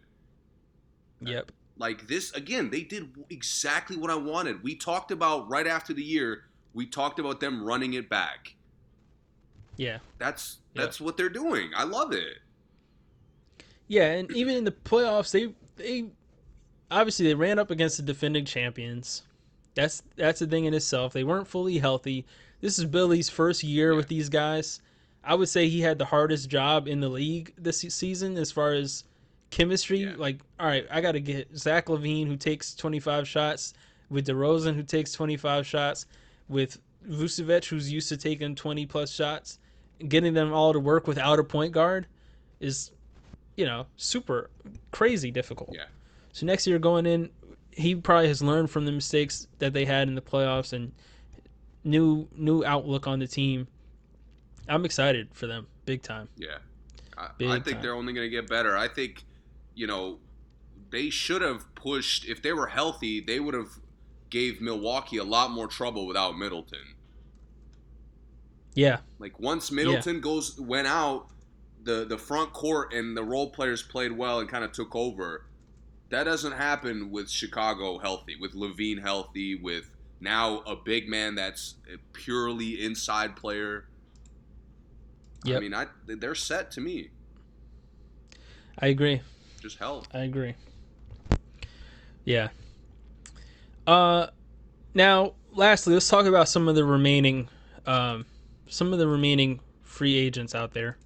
Yep.
Like this again, they did exactly what I wanted. We talked about right after the year. We talked about them running it back.
Yeah.
That's that's what they're doing. I love it.
Yeah, and even in the playoffs, they they obviously they ran up against the defending champions. That's that's a thing in itself. They weren't fully healthy. This is Billy's first year yeah. with these guys. I would say he had the hardest job in the league this season as far as chemistry. Yeah. Like, all right, I got to get Zach LaVine, who takes 25 shots, with DeRozan who takes 25 shots, with Vucevic who's used to taking 20 plus shots, getting them all to work without a point guard is you know, super crazy difficult.
Yeah.
So next year going in, he probably has learned from the mistakes that they had in the playoffs and new new outlook on the team. I'm excited for them, big time.
Yeah, I, I think time. they're only going to get better. I think, you know, they should have pushed. If they were healthy, they would have gave Milwaukee a lot more trouble without Middleton.
Yeah.
Like once Middleton yeah. goes went out, the the front court and the role players played well and kind of took over. That doesn't happen with Chicago healthy, with LaVine healthy, with now a big man that's a purely inside player. Yep. I mean, I they're set to me.
I agree.
Just help.
I agree. Yeah. Uh, now, lastly, let's talk about some of the remaining, um, some of the remaining free agents out there.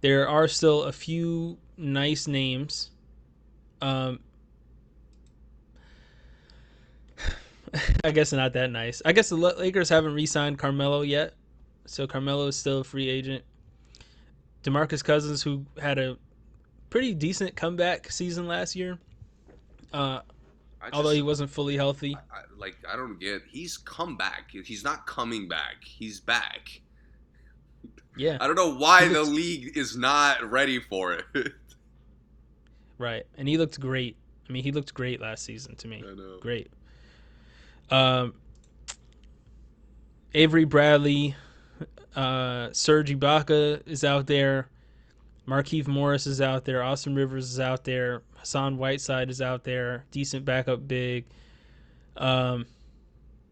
There are still a few nice names. Um, I guess not that nice. I guess the Lakers haven't re-signed Carmelo yet, so Carmelo is still a free agent. DeMarcus Cousins, who had a pretty decent comeback season last year, uh, just, although he wasn't fully healthy.
I, like I don't get, he's come back. He's not coming back. He's back.
Yeah.
I don't know why the league is not ready for it.
right. And he looked great I mean, he looked great last season to me.
I know.
Great. Um, Avery Bradley, uh, Serge Ibaka is out there. Markieff Morris is out there. Austin Rivers is out there. Hassan Whiteside is out there. Decent backup big. Um,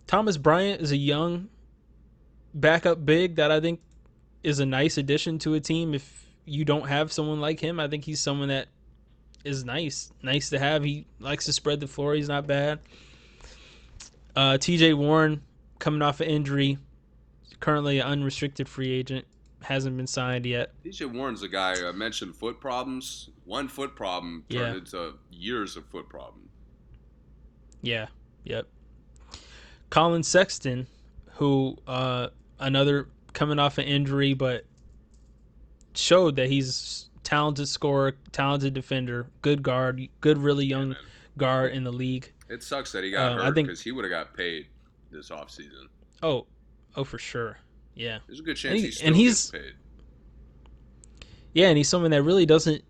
Thomas Bryant is a young backup big that I think is a nice addition to a team. If you don't have someone like him, I think he's someone that is nice, nice to have. He likes to spread the floor. He's not bad. Uh, T.J. Warren coming off an injury, currently an unrestricted free agent, hasn't been signed yet.
TJ Warren's a guy I mentioned foot problems. One foot problem turned
Yeah.
into years of foot problem.
Yeah. Yep. Collin Sexton, who uh, another coming off an injury, but showed that he's talented scorer, talented defender, good guard, good really young
man.
guard in the league.
It sucks that he got
Uh, I
hurt
think-
because he would have got paid this offseason.
Oh, oh for sure. Yeah.
There's a good chance
And
he,
he-
still
and he's-
paid.
Yeah, and he's someone that really doesn't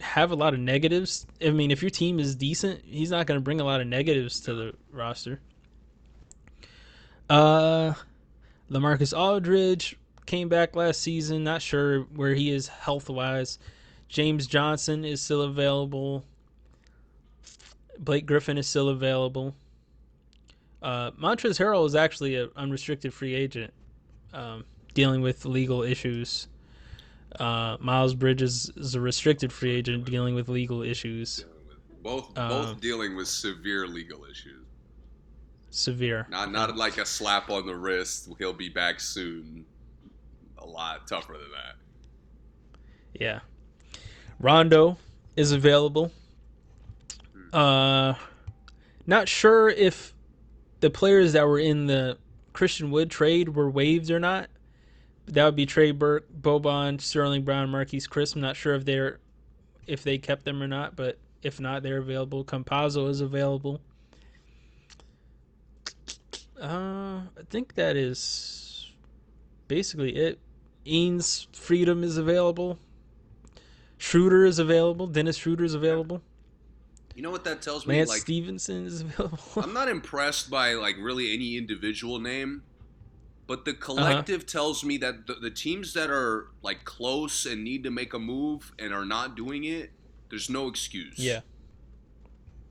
have a lot of negatives. I mean, if your team is decent, he's not going to bring a lot of negatives to the roster. Uh, Lamarcus Aldridge came back last season. Not sure where he is health wise. James Johnson is still available. Blake Griffin is still available. Uh, Montrezl Harrell is actually an unrestricted free agent, um, dealing with legal issues. Uh, Miles Bridges is a restricted free agent dealing with legal issues.
Both
Uh,
both dealing with severe legal issues.
Severe.
Not not like a slap on the wrist. He'll be back soon. A lot tougher than that.
Yeah. Rondo is available. Uh, not sure if the players that were in the Christian Wood trade were waived or not. That would be Trey Burke, Boban, Sterling Brown, Marquese Chriss. I'm not sure if they're if they kept them or not, but if not, they're available. Campazzo is available. Uh, I think that is basically it. Enes Freedom is available. Schroeder is available. Dennis Schroeder is available.
You know what that tells me?
Lance
like
Stephenson is available.
I'm not impressed by like really any individual name, but
Uh-huh.
the collective tells me that the, the teams that are like close and need to make a move and are not doing it, there's no excuse.
yeah,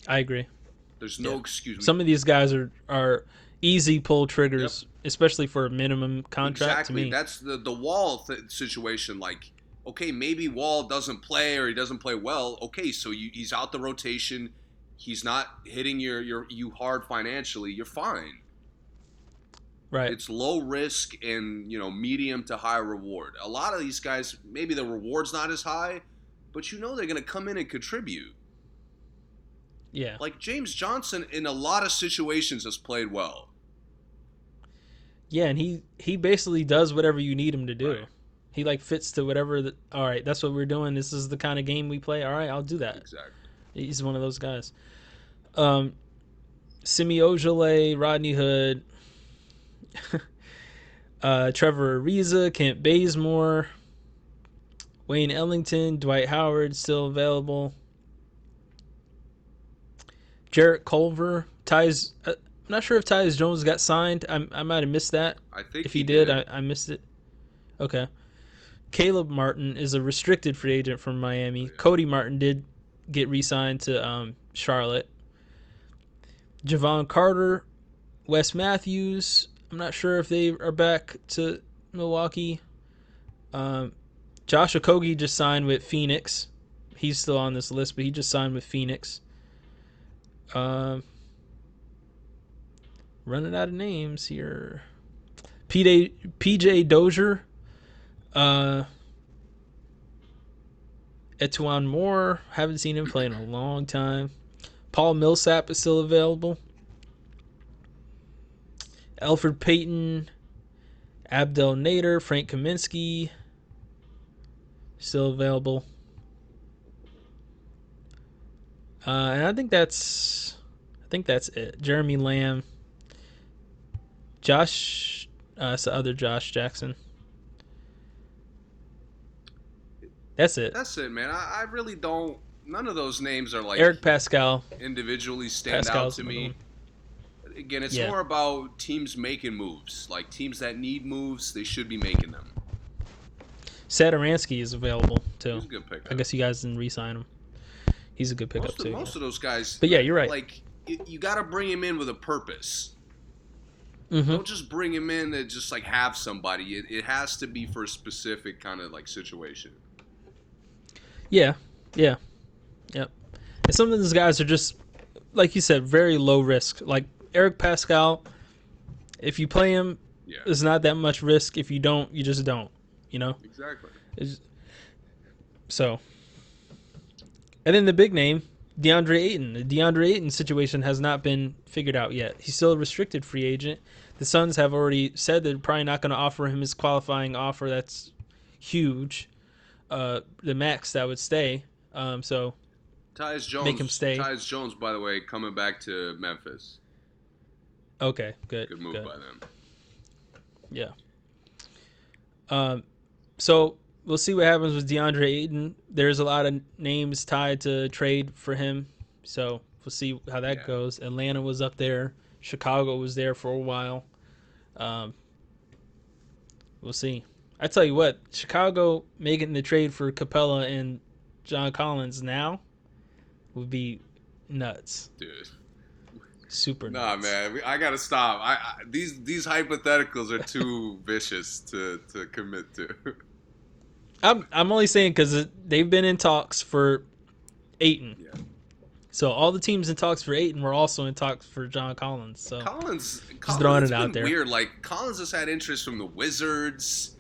I agree.
There's no
Yeah.
excuse.
Some of these guys are are easy pull triggers, especially for a minimum contract.
exactly.
To me,
That's the the Wall th- situation. Like, okay, maybe Wall doesn't play or he doesn't play well. Okay, so you, he's out the rotation. He's not hitting your your you hard financially. You're fine.
right?
It's low risk and you know medium to high reward. A lot of these guys, maybe the reward's not as high, but you know they're going to come in and contribute.
yeah,
Like James Johnson, in a lot of situations, has played well.
yeah, and he he basically does whatever you need him to do.
Right.
He like fits to whatever. The, all right, that's what we're doing. This is the kind of game we play. All right, I'll do that.
Exactly.
He's one of those guys. Um, Semi Ojeleye, Rodney Hood, uh, Trevor Ariza, Kent Bazemore, Wayne Ellington, Dwight Howard still available. Jarrett Culver, Ty's. Uh, I'm not sure if Tyus Jones got signed. I, I might have missed that.
I think
If he, did, I, I missed it. Okay. Caleb Martin is a restricted free agent from Miami. Cody Martin did get re-signed to um, Charlotte. Jevon Carter, Wes Matthews. I'm not sure if they are back to Milwaukee. Um, Josh Okogie just signed with Phoenix. He's still on this list, but he just signed with Phoenix. Um, running out of names here. PJ PJ Dozier, uh, E'Twaun Moore. Haven't seen him play in a long time. Paul Millsap is still available. Elfrid Payton, Abdel Nader, Frank Kaminsky, still available. Uh, and I think that's, I think that's it. Jeremy Lamb, Josh, uh, it's the other Josh Jackson. That's it.
That's it, man. I, I really don't none of those names are like
Eric Paschall
individually stand
Pascal's
out to me. Again, it's
Yeah.
more about teams making moves. Like teams that need moves, they should be making them.
Sadaransky is available too.
He's a good pickup.
I guess you guys didn't re-sign him. He's a good pickup
most, of,
too.
most of those guys.
But yeah, you're right.
Like you, got to bring him in with a purpose.
Mhm.
Don't just bring him in to just like have somebody. It, it has to be for a specific kind of like situation.
Yeah, yeah, yep. And some of these guys are just, like you said, very low risk. Like Eric Paschall, if you play him,
Yeah,
it's not that much risk. If you don't, you just don't. You know.
exactly.
It's- so, and then the big name, DeAndre Ayton. The DeAndre Ayton situation has not been figured out yet. He's still a restricted free agent. The Suns have already said they're probably not going to offer him his qualifying offer. That's huge. Uh, the max that would stay. Um, so
Tyus Jones.
Make him stay.
Tyus Jones, by the way, coming back to Memphis.
okay, good.
Good move
good.
by them.
Yeah. Um, so we'll see what happens with DeAndre Ayton. There's a lot of names tied to trade for him, so we'll see how that
Yeah.
goes. Atlanta was up there. Chicago was there for a while. Um, we'll see. I tell you what, Chicago making the trade for Capela and John Collins now would be nuts.
Dude.
Super
Nah,
nuts.
man, I gotta stop. I, I these these hypotheticals are too vicious to to commit to.
I'm I'm only saying because they've been in talks for Ayton.
Yeah.
So all the teams in talks for Ayton were also in talks for John Collins. So
Collins, Collins
throwing
it's
it out there.
Weird, like Collins has had interest from the Wizards,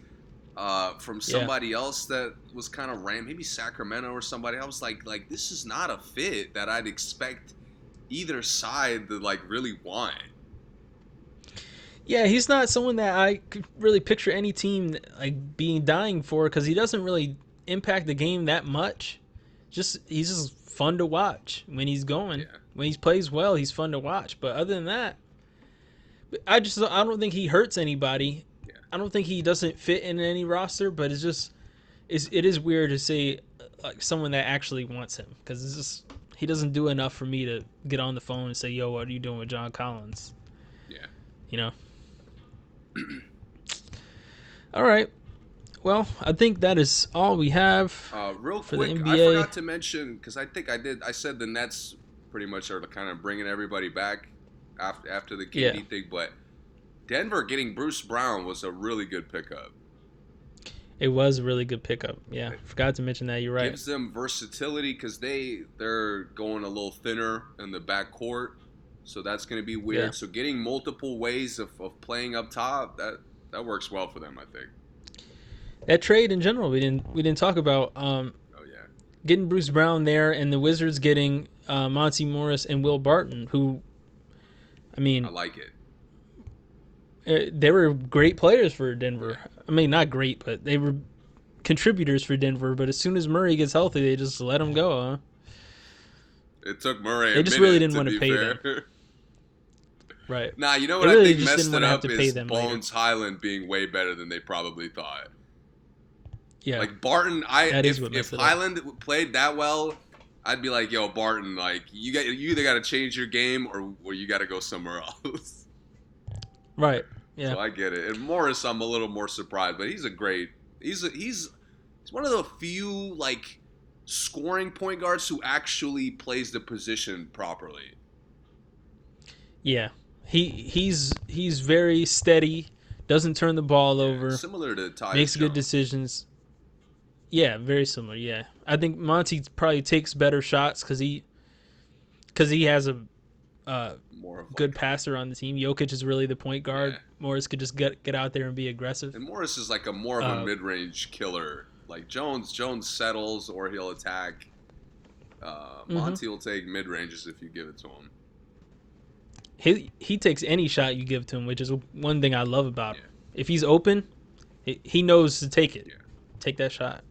uh, from somebody else that was kind of ran, maybe Sacramento or somebody. I was like, like this is not a fit that I'd expect either side to like really want.
yeah, he's not someone that I could really picture any team like being dying for because he doesn't really impact the game that much. Just he's just fun to watch when he's going.
Yeah.
When he plays well, he's fun to watch. But other than that, I just I don't think he hurts anybody. I don't think he doesn't fit in any roster. But it's just it's, it is weird to see like someone that actually wants him because it's just he doesn't do enough for me to get on the phone and say, "Yo, what are you doing with John Collins?"
Yeah.
You know. all right. Well, I think that is all we have.
Uh, real
For the
quick, I forgot to mention because I think I did. I said the Nets pretty much are kind of bringing everybody back after after the KD
Yeah.
thing, but Denver getting Bruce Brown was a really good pickup.
It was a really good pickup. Yeah, forgot to mention that. You're right.
Gives them versatility because they they're going a little thinner in the backcourt, so that's going to be weird.
Yeah.
So getting multiple ways of, of playing up top that that works well for them, I think.
That trade in general, we didn't we didn't talk about. Um,
Oh yeah,
getting Bruce Brown there and the Wizards getting uh, Monty Morris and Will Barton, who, I mean,
I like it.
Uh, they were great players for Denver. I mean, not great, but they were contributors for Denver. But as soon as Murray gets healthy, they just let him go. Huh?
It took Murray.
They just really didn't wanna pay
fair.
them. Right.
Nah, you know what
really
I think
just
messed
didn't
it up
to pay
is
them later.
Bones Hyland being way better than they probably thought.
Yeah.
Like Barton, I
That is
if,
what
if
it up.
Hyland played that well, I'd be like, yo, Barton, like you got you either got to change your game or or you got to go somewhere else.
right. Yeah.
So I get it. And Morris, I'm a little more surprised, but he's a great. He's a, he's he's one of the few like scoring point guards who actually plays the position properly.
Yeah. He he's he's very steady. Doesn't turn the ball over.
Similar to Ty.
makes good decisions. Yeah, very similar. Yeah, I think Monty probably takes better shots because he because he has a uh,
More of like-
good passer on the team. Jokic is really the point guard.
Yeah.
Morris could just get get out there and be aggressive.
And Morris is like a more of a
Uh,
mid-range killer. Like Jones, Jones settles or he'll attack. Uh,
Mm-hmm.
Monty will take mid ranges if you give it to him.
He he takes any shot you give to him, which is one thing I love about him. If he's open, he, he knows to take it.
Yeah.
Take that shot.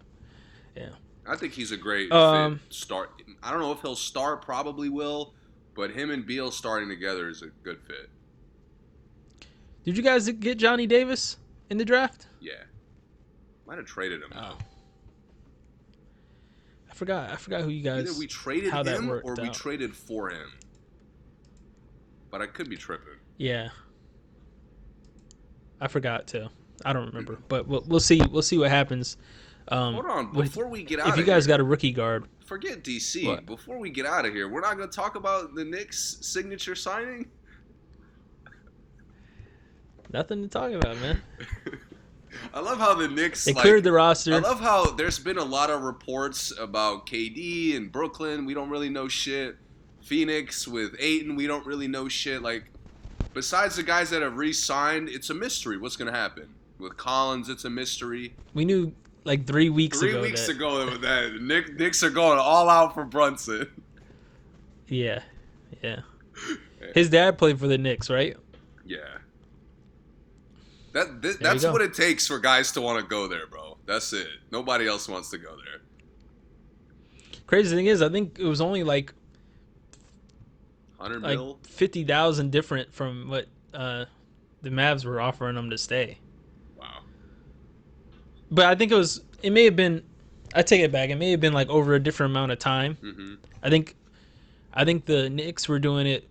Yeah.
I think he's a great
Um,
fit. Start. I don't know if he'll start. Probably will. But him and Beal starting together is a good fit.
Did you guys get Johnny Davis in the draft?
Yeah. Might have traded him. though.
Oh. I forgot. I forgot who you guys.
Either we traded
how
him or we
out.
traded for him. But I could be tripping.
Yeah. I forgot too. I don't remember, but we'll, we'll see. We'll see what happens. Um,
Hold on,
with-
before we get out
if you guys
here,
got a rookie guard,
forget DC.
What?
Before we get out of here, we're not going to talk about the Knicks signature signing.
nothing to talk about, man.
I love how the Knicks
They
like,
cleared the roster.
I love how there's been a lot of reports about KD and Brooklyn. We don't really know shit. Phoenix with Ayton, we don't really know shit. Like, besides the guys that have re-signed, it's a mystery. What's gonna happen with Collins? It's a mystery.
we knew like three weeks
Three
ago.
weeks
that,
ago, that, that Nick, Knicks are going all out for Brunson.
Yeah, yeah. His dad played for the Knicks, right?
Yeah. That th- that's what it takes for guys to want to go there, bro. That's it. Nobody else wants to go there.
Crazy thing is, I think it was only like
Hundred
like
mil.
fifty thousand different from what uh, the Mavs were offering him to stay. But I think it was. It may have been. I take it back. It may have been like over a different amount of time.
hmm
I think. I think the Knicks were doing it,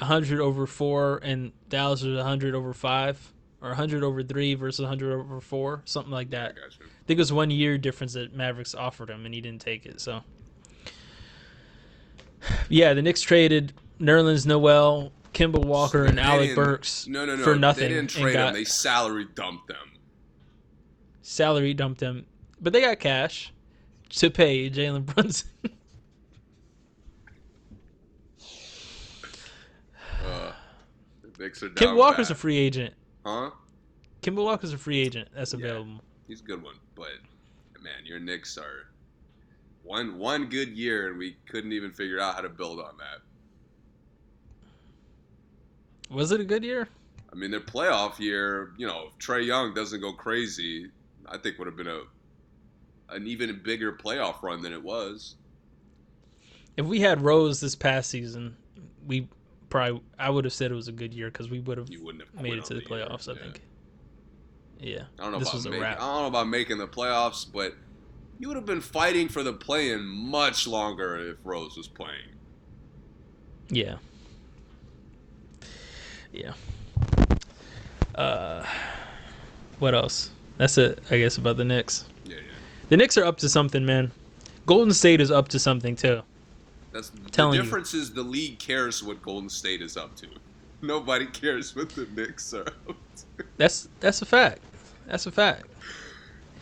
hundred over four, and Dallas was hundred over five, or hundred over three versus hundred over four, something like that.
you.
I think it was one year difference that Mavericks offered him, and he didn't take it. So, yeah, the Knicks traded Nerlens Noel, Kemba Walker, and
They
Alec Burks
No, no, no.
for nothing,
They didn't trade
got
them. They salary dumped them.
Salary dumped him, but they got cash to pay Jalen Brunson.
Uh, the Knicks are
Kemba Walker's a free agent.
Huh?
Kemba Walker's a free agent. That's
Yeah.
available.
He's a good one, but man, your Knicks are one one good year, and we couldn't even figure out how to build on that.
Was it a good year?
I mean, their playoff year, you know, if Trae Young doesn't go crazy, I think would have been a an even bigger playoff run than it was.
If we had Rose this past season, we probably I would have said it was a good year because we would have
You wouldn't have
made it to
on
the playoffs.
year.
I
Yeah.
think. Yeah,
I don't know
this
about
was a
making,
wrap.
I don't know about making the playoffs, but you would have been fighting for the play-in much longer if Rose was playing.
Yeah. Yeah. Uh, what else? That's it, I guess, about the Knicks.
Yeah, yeah.
The Knicks are up to something, man. Golden State is up to something too.
That's the
Telling you.
difference is the league cares what Golden State is up to. Nobody cares what the Knicks are up to.
That's that's a fact. That's a fact.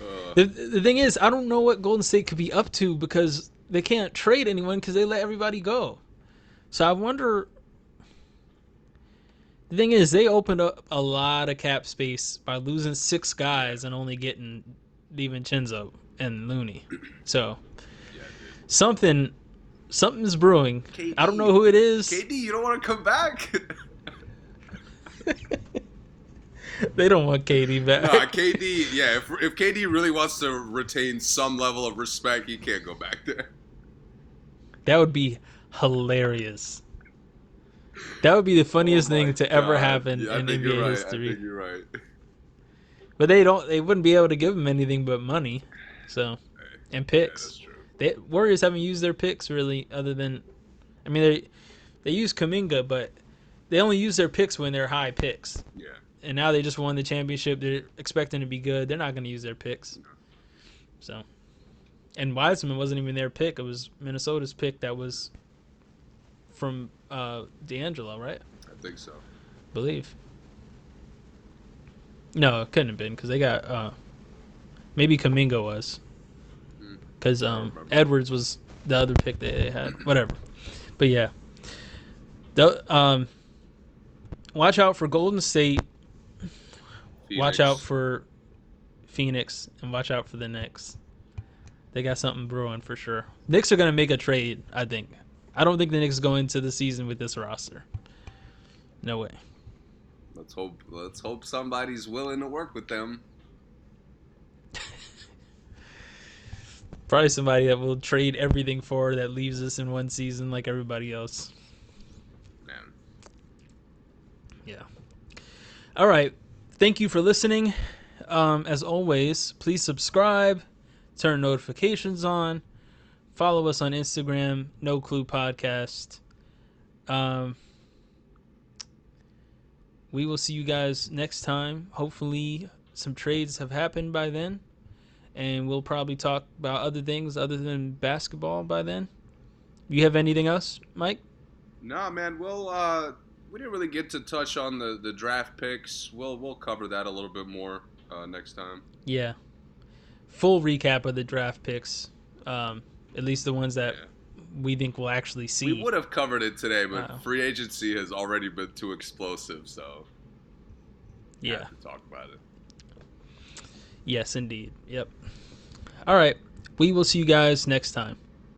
Uh,
The, the thing is, I don't know what Golden State could be up to because they can't trade anyone because they let everybody go. So I wonder. The thing is, they opened up a lot of cap space by losing six guys and only getting DiVincenzo and Looney. So
yeah,
something, something's brewing.
KD.
I don't know who it is.
KD, you don't want to come back?
they don't want KD back.
nah, KD, yeah, if, if KD really wants to retain some level of respect, he can't go back there.
That would be hilarious. That would be the funniest
Oh
thing to ever happen
Yeah,
in NBA
right.
History.
you're right.
But they don't. They wouldn't be able to give him anything but money. So and
Yeah,
picks.
true.
they Warriors haven't used their picks really, other than, I mean they they use Kuminga, but they only use their picks when they're high picks.
Yeah.
And now they just won the championship. They're expecting to be good. They're not going to use their picks. So, and Wiseman wasn't even their pick. It was Minnesota's pick that was from uh, D'Angelo, right?
I think so.
believe. No, it couldn't have been because they got uh, maybe Kuminga was
Hmm.
because um. Edwards was the other pick that they had. Whatever, but yeah, the, um, watch out for Golden State. Watch out for Phoenix and watch out for the Knicks. They got something brewing for sure. Knicks are gonna make a trade. I think. I don't think the Knicks go into the season with this roster. No way.
Let's hope. Let's hope somebody's willing to work with them.
Probably somebody that will trade everything for that leaves us in one season like everybody else.
Man.
Yeah. All right. Thank you for listening. Um, as always, please subscribe, turn notifications on, follow us on Instagram, No Clue Podcast. Um, we will see you guys next time. Hopefully, some trades have happened by then, and we'll probably talk about other things other than basketball by then. You have anything else, Mike?
Nah, man. We'll uh, we didn't really get to touch on the the draft picks. We'll we'll cover that a little bit more uh, next time.
Yeah. Full recap of the draft picks. Um, at least the ones that
Yeah.
we think we'll actually see.
We would have covered it today, but
Wow.
free agency has already been too explosive, so
yeah.
have to talk about it.
Yes, indeed. Yep. All right. We will see you guys next time.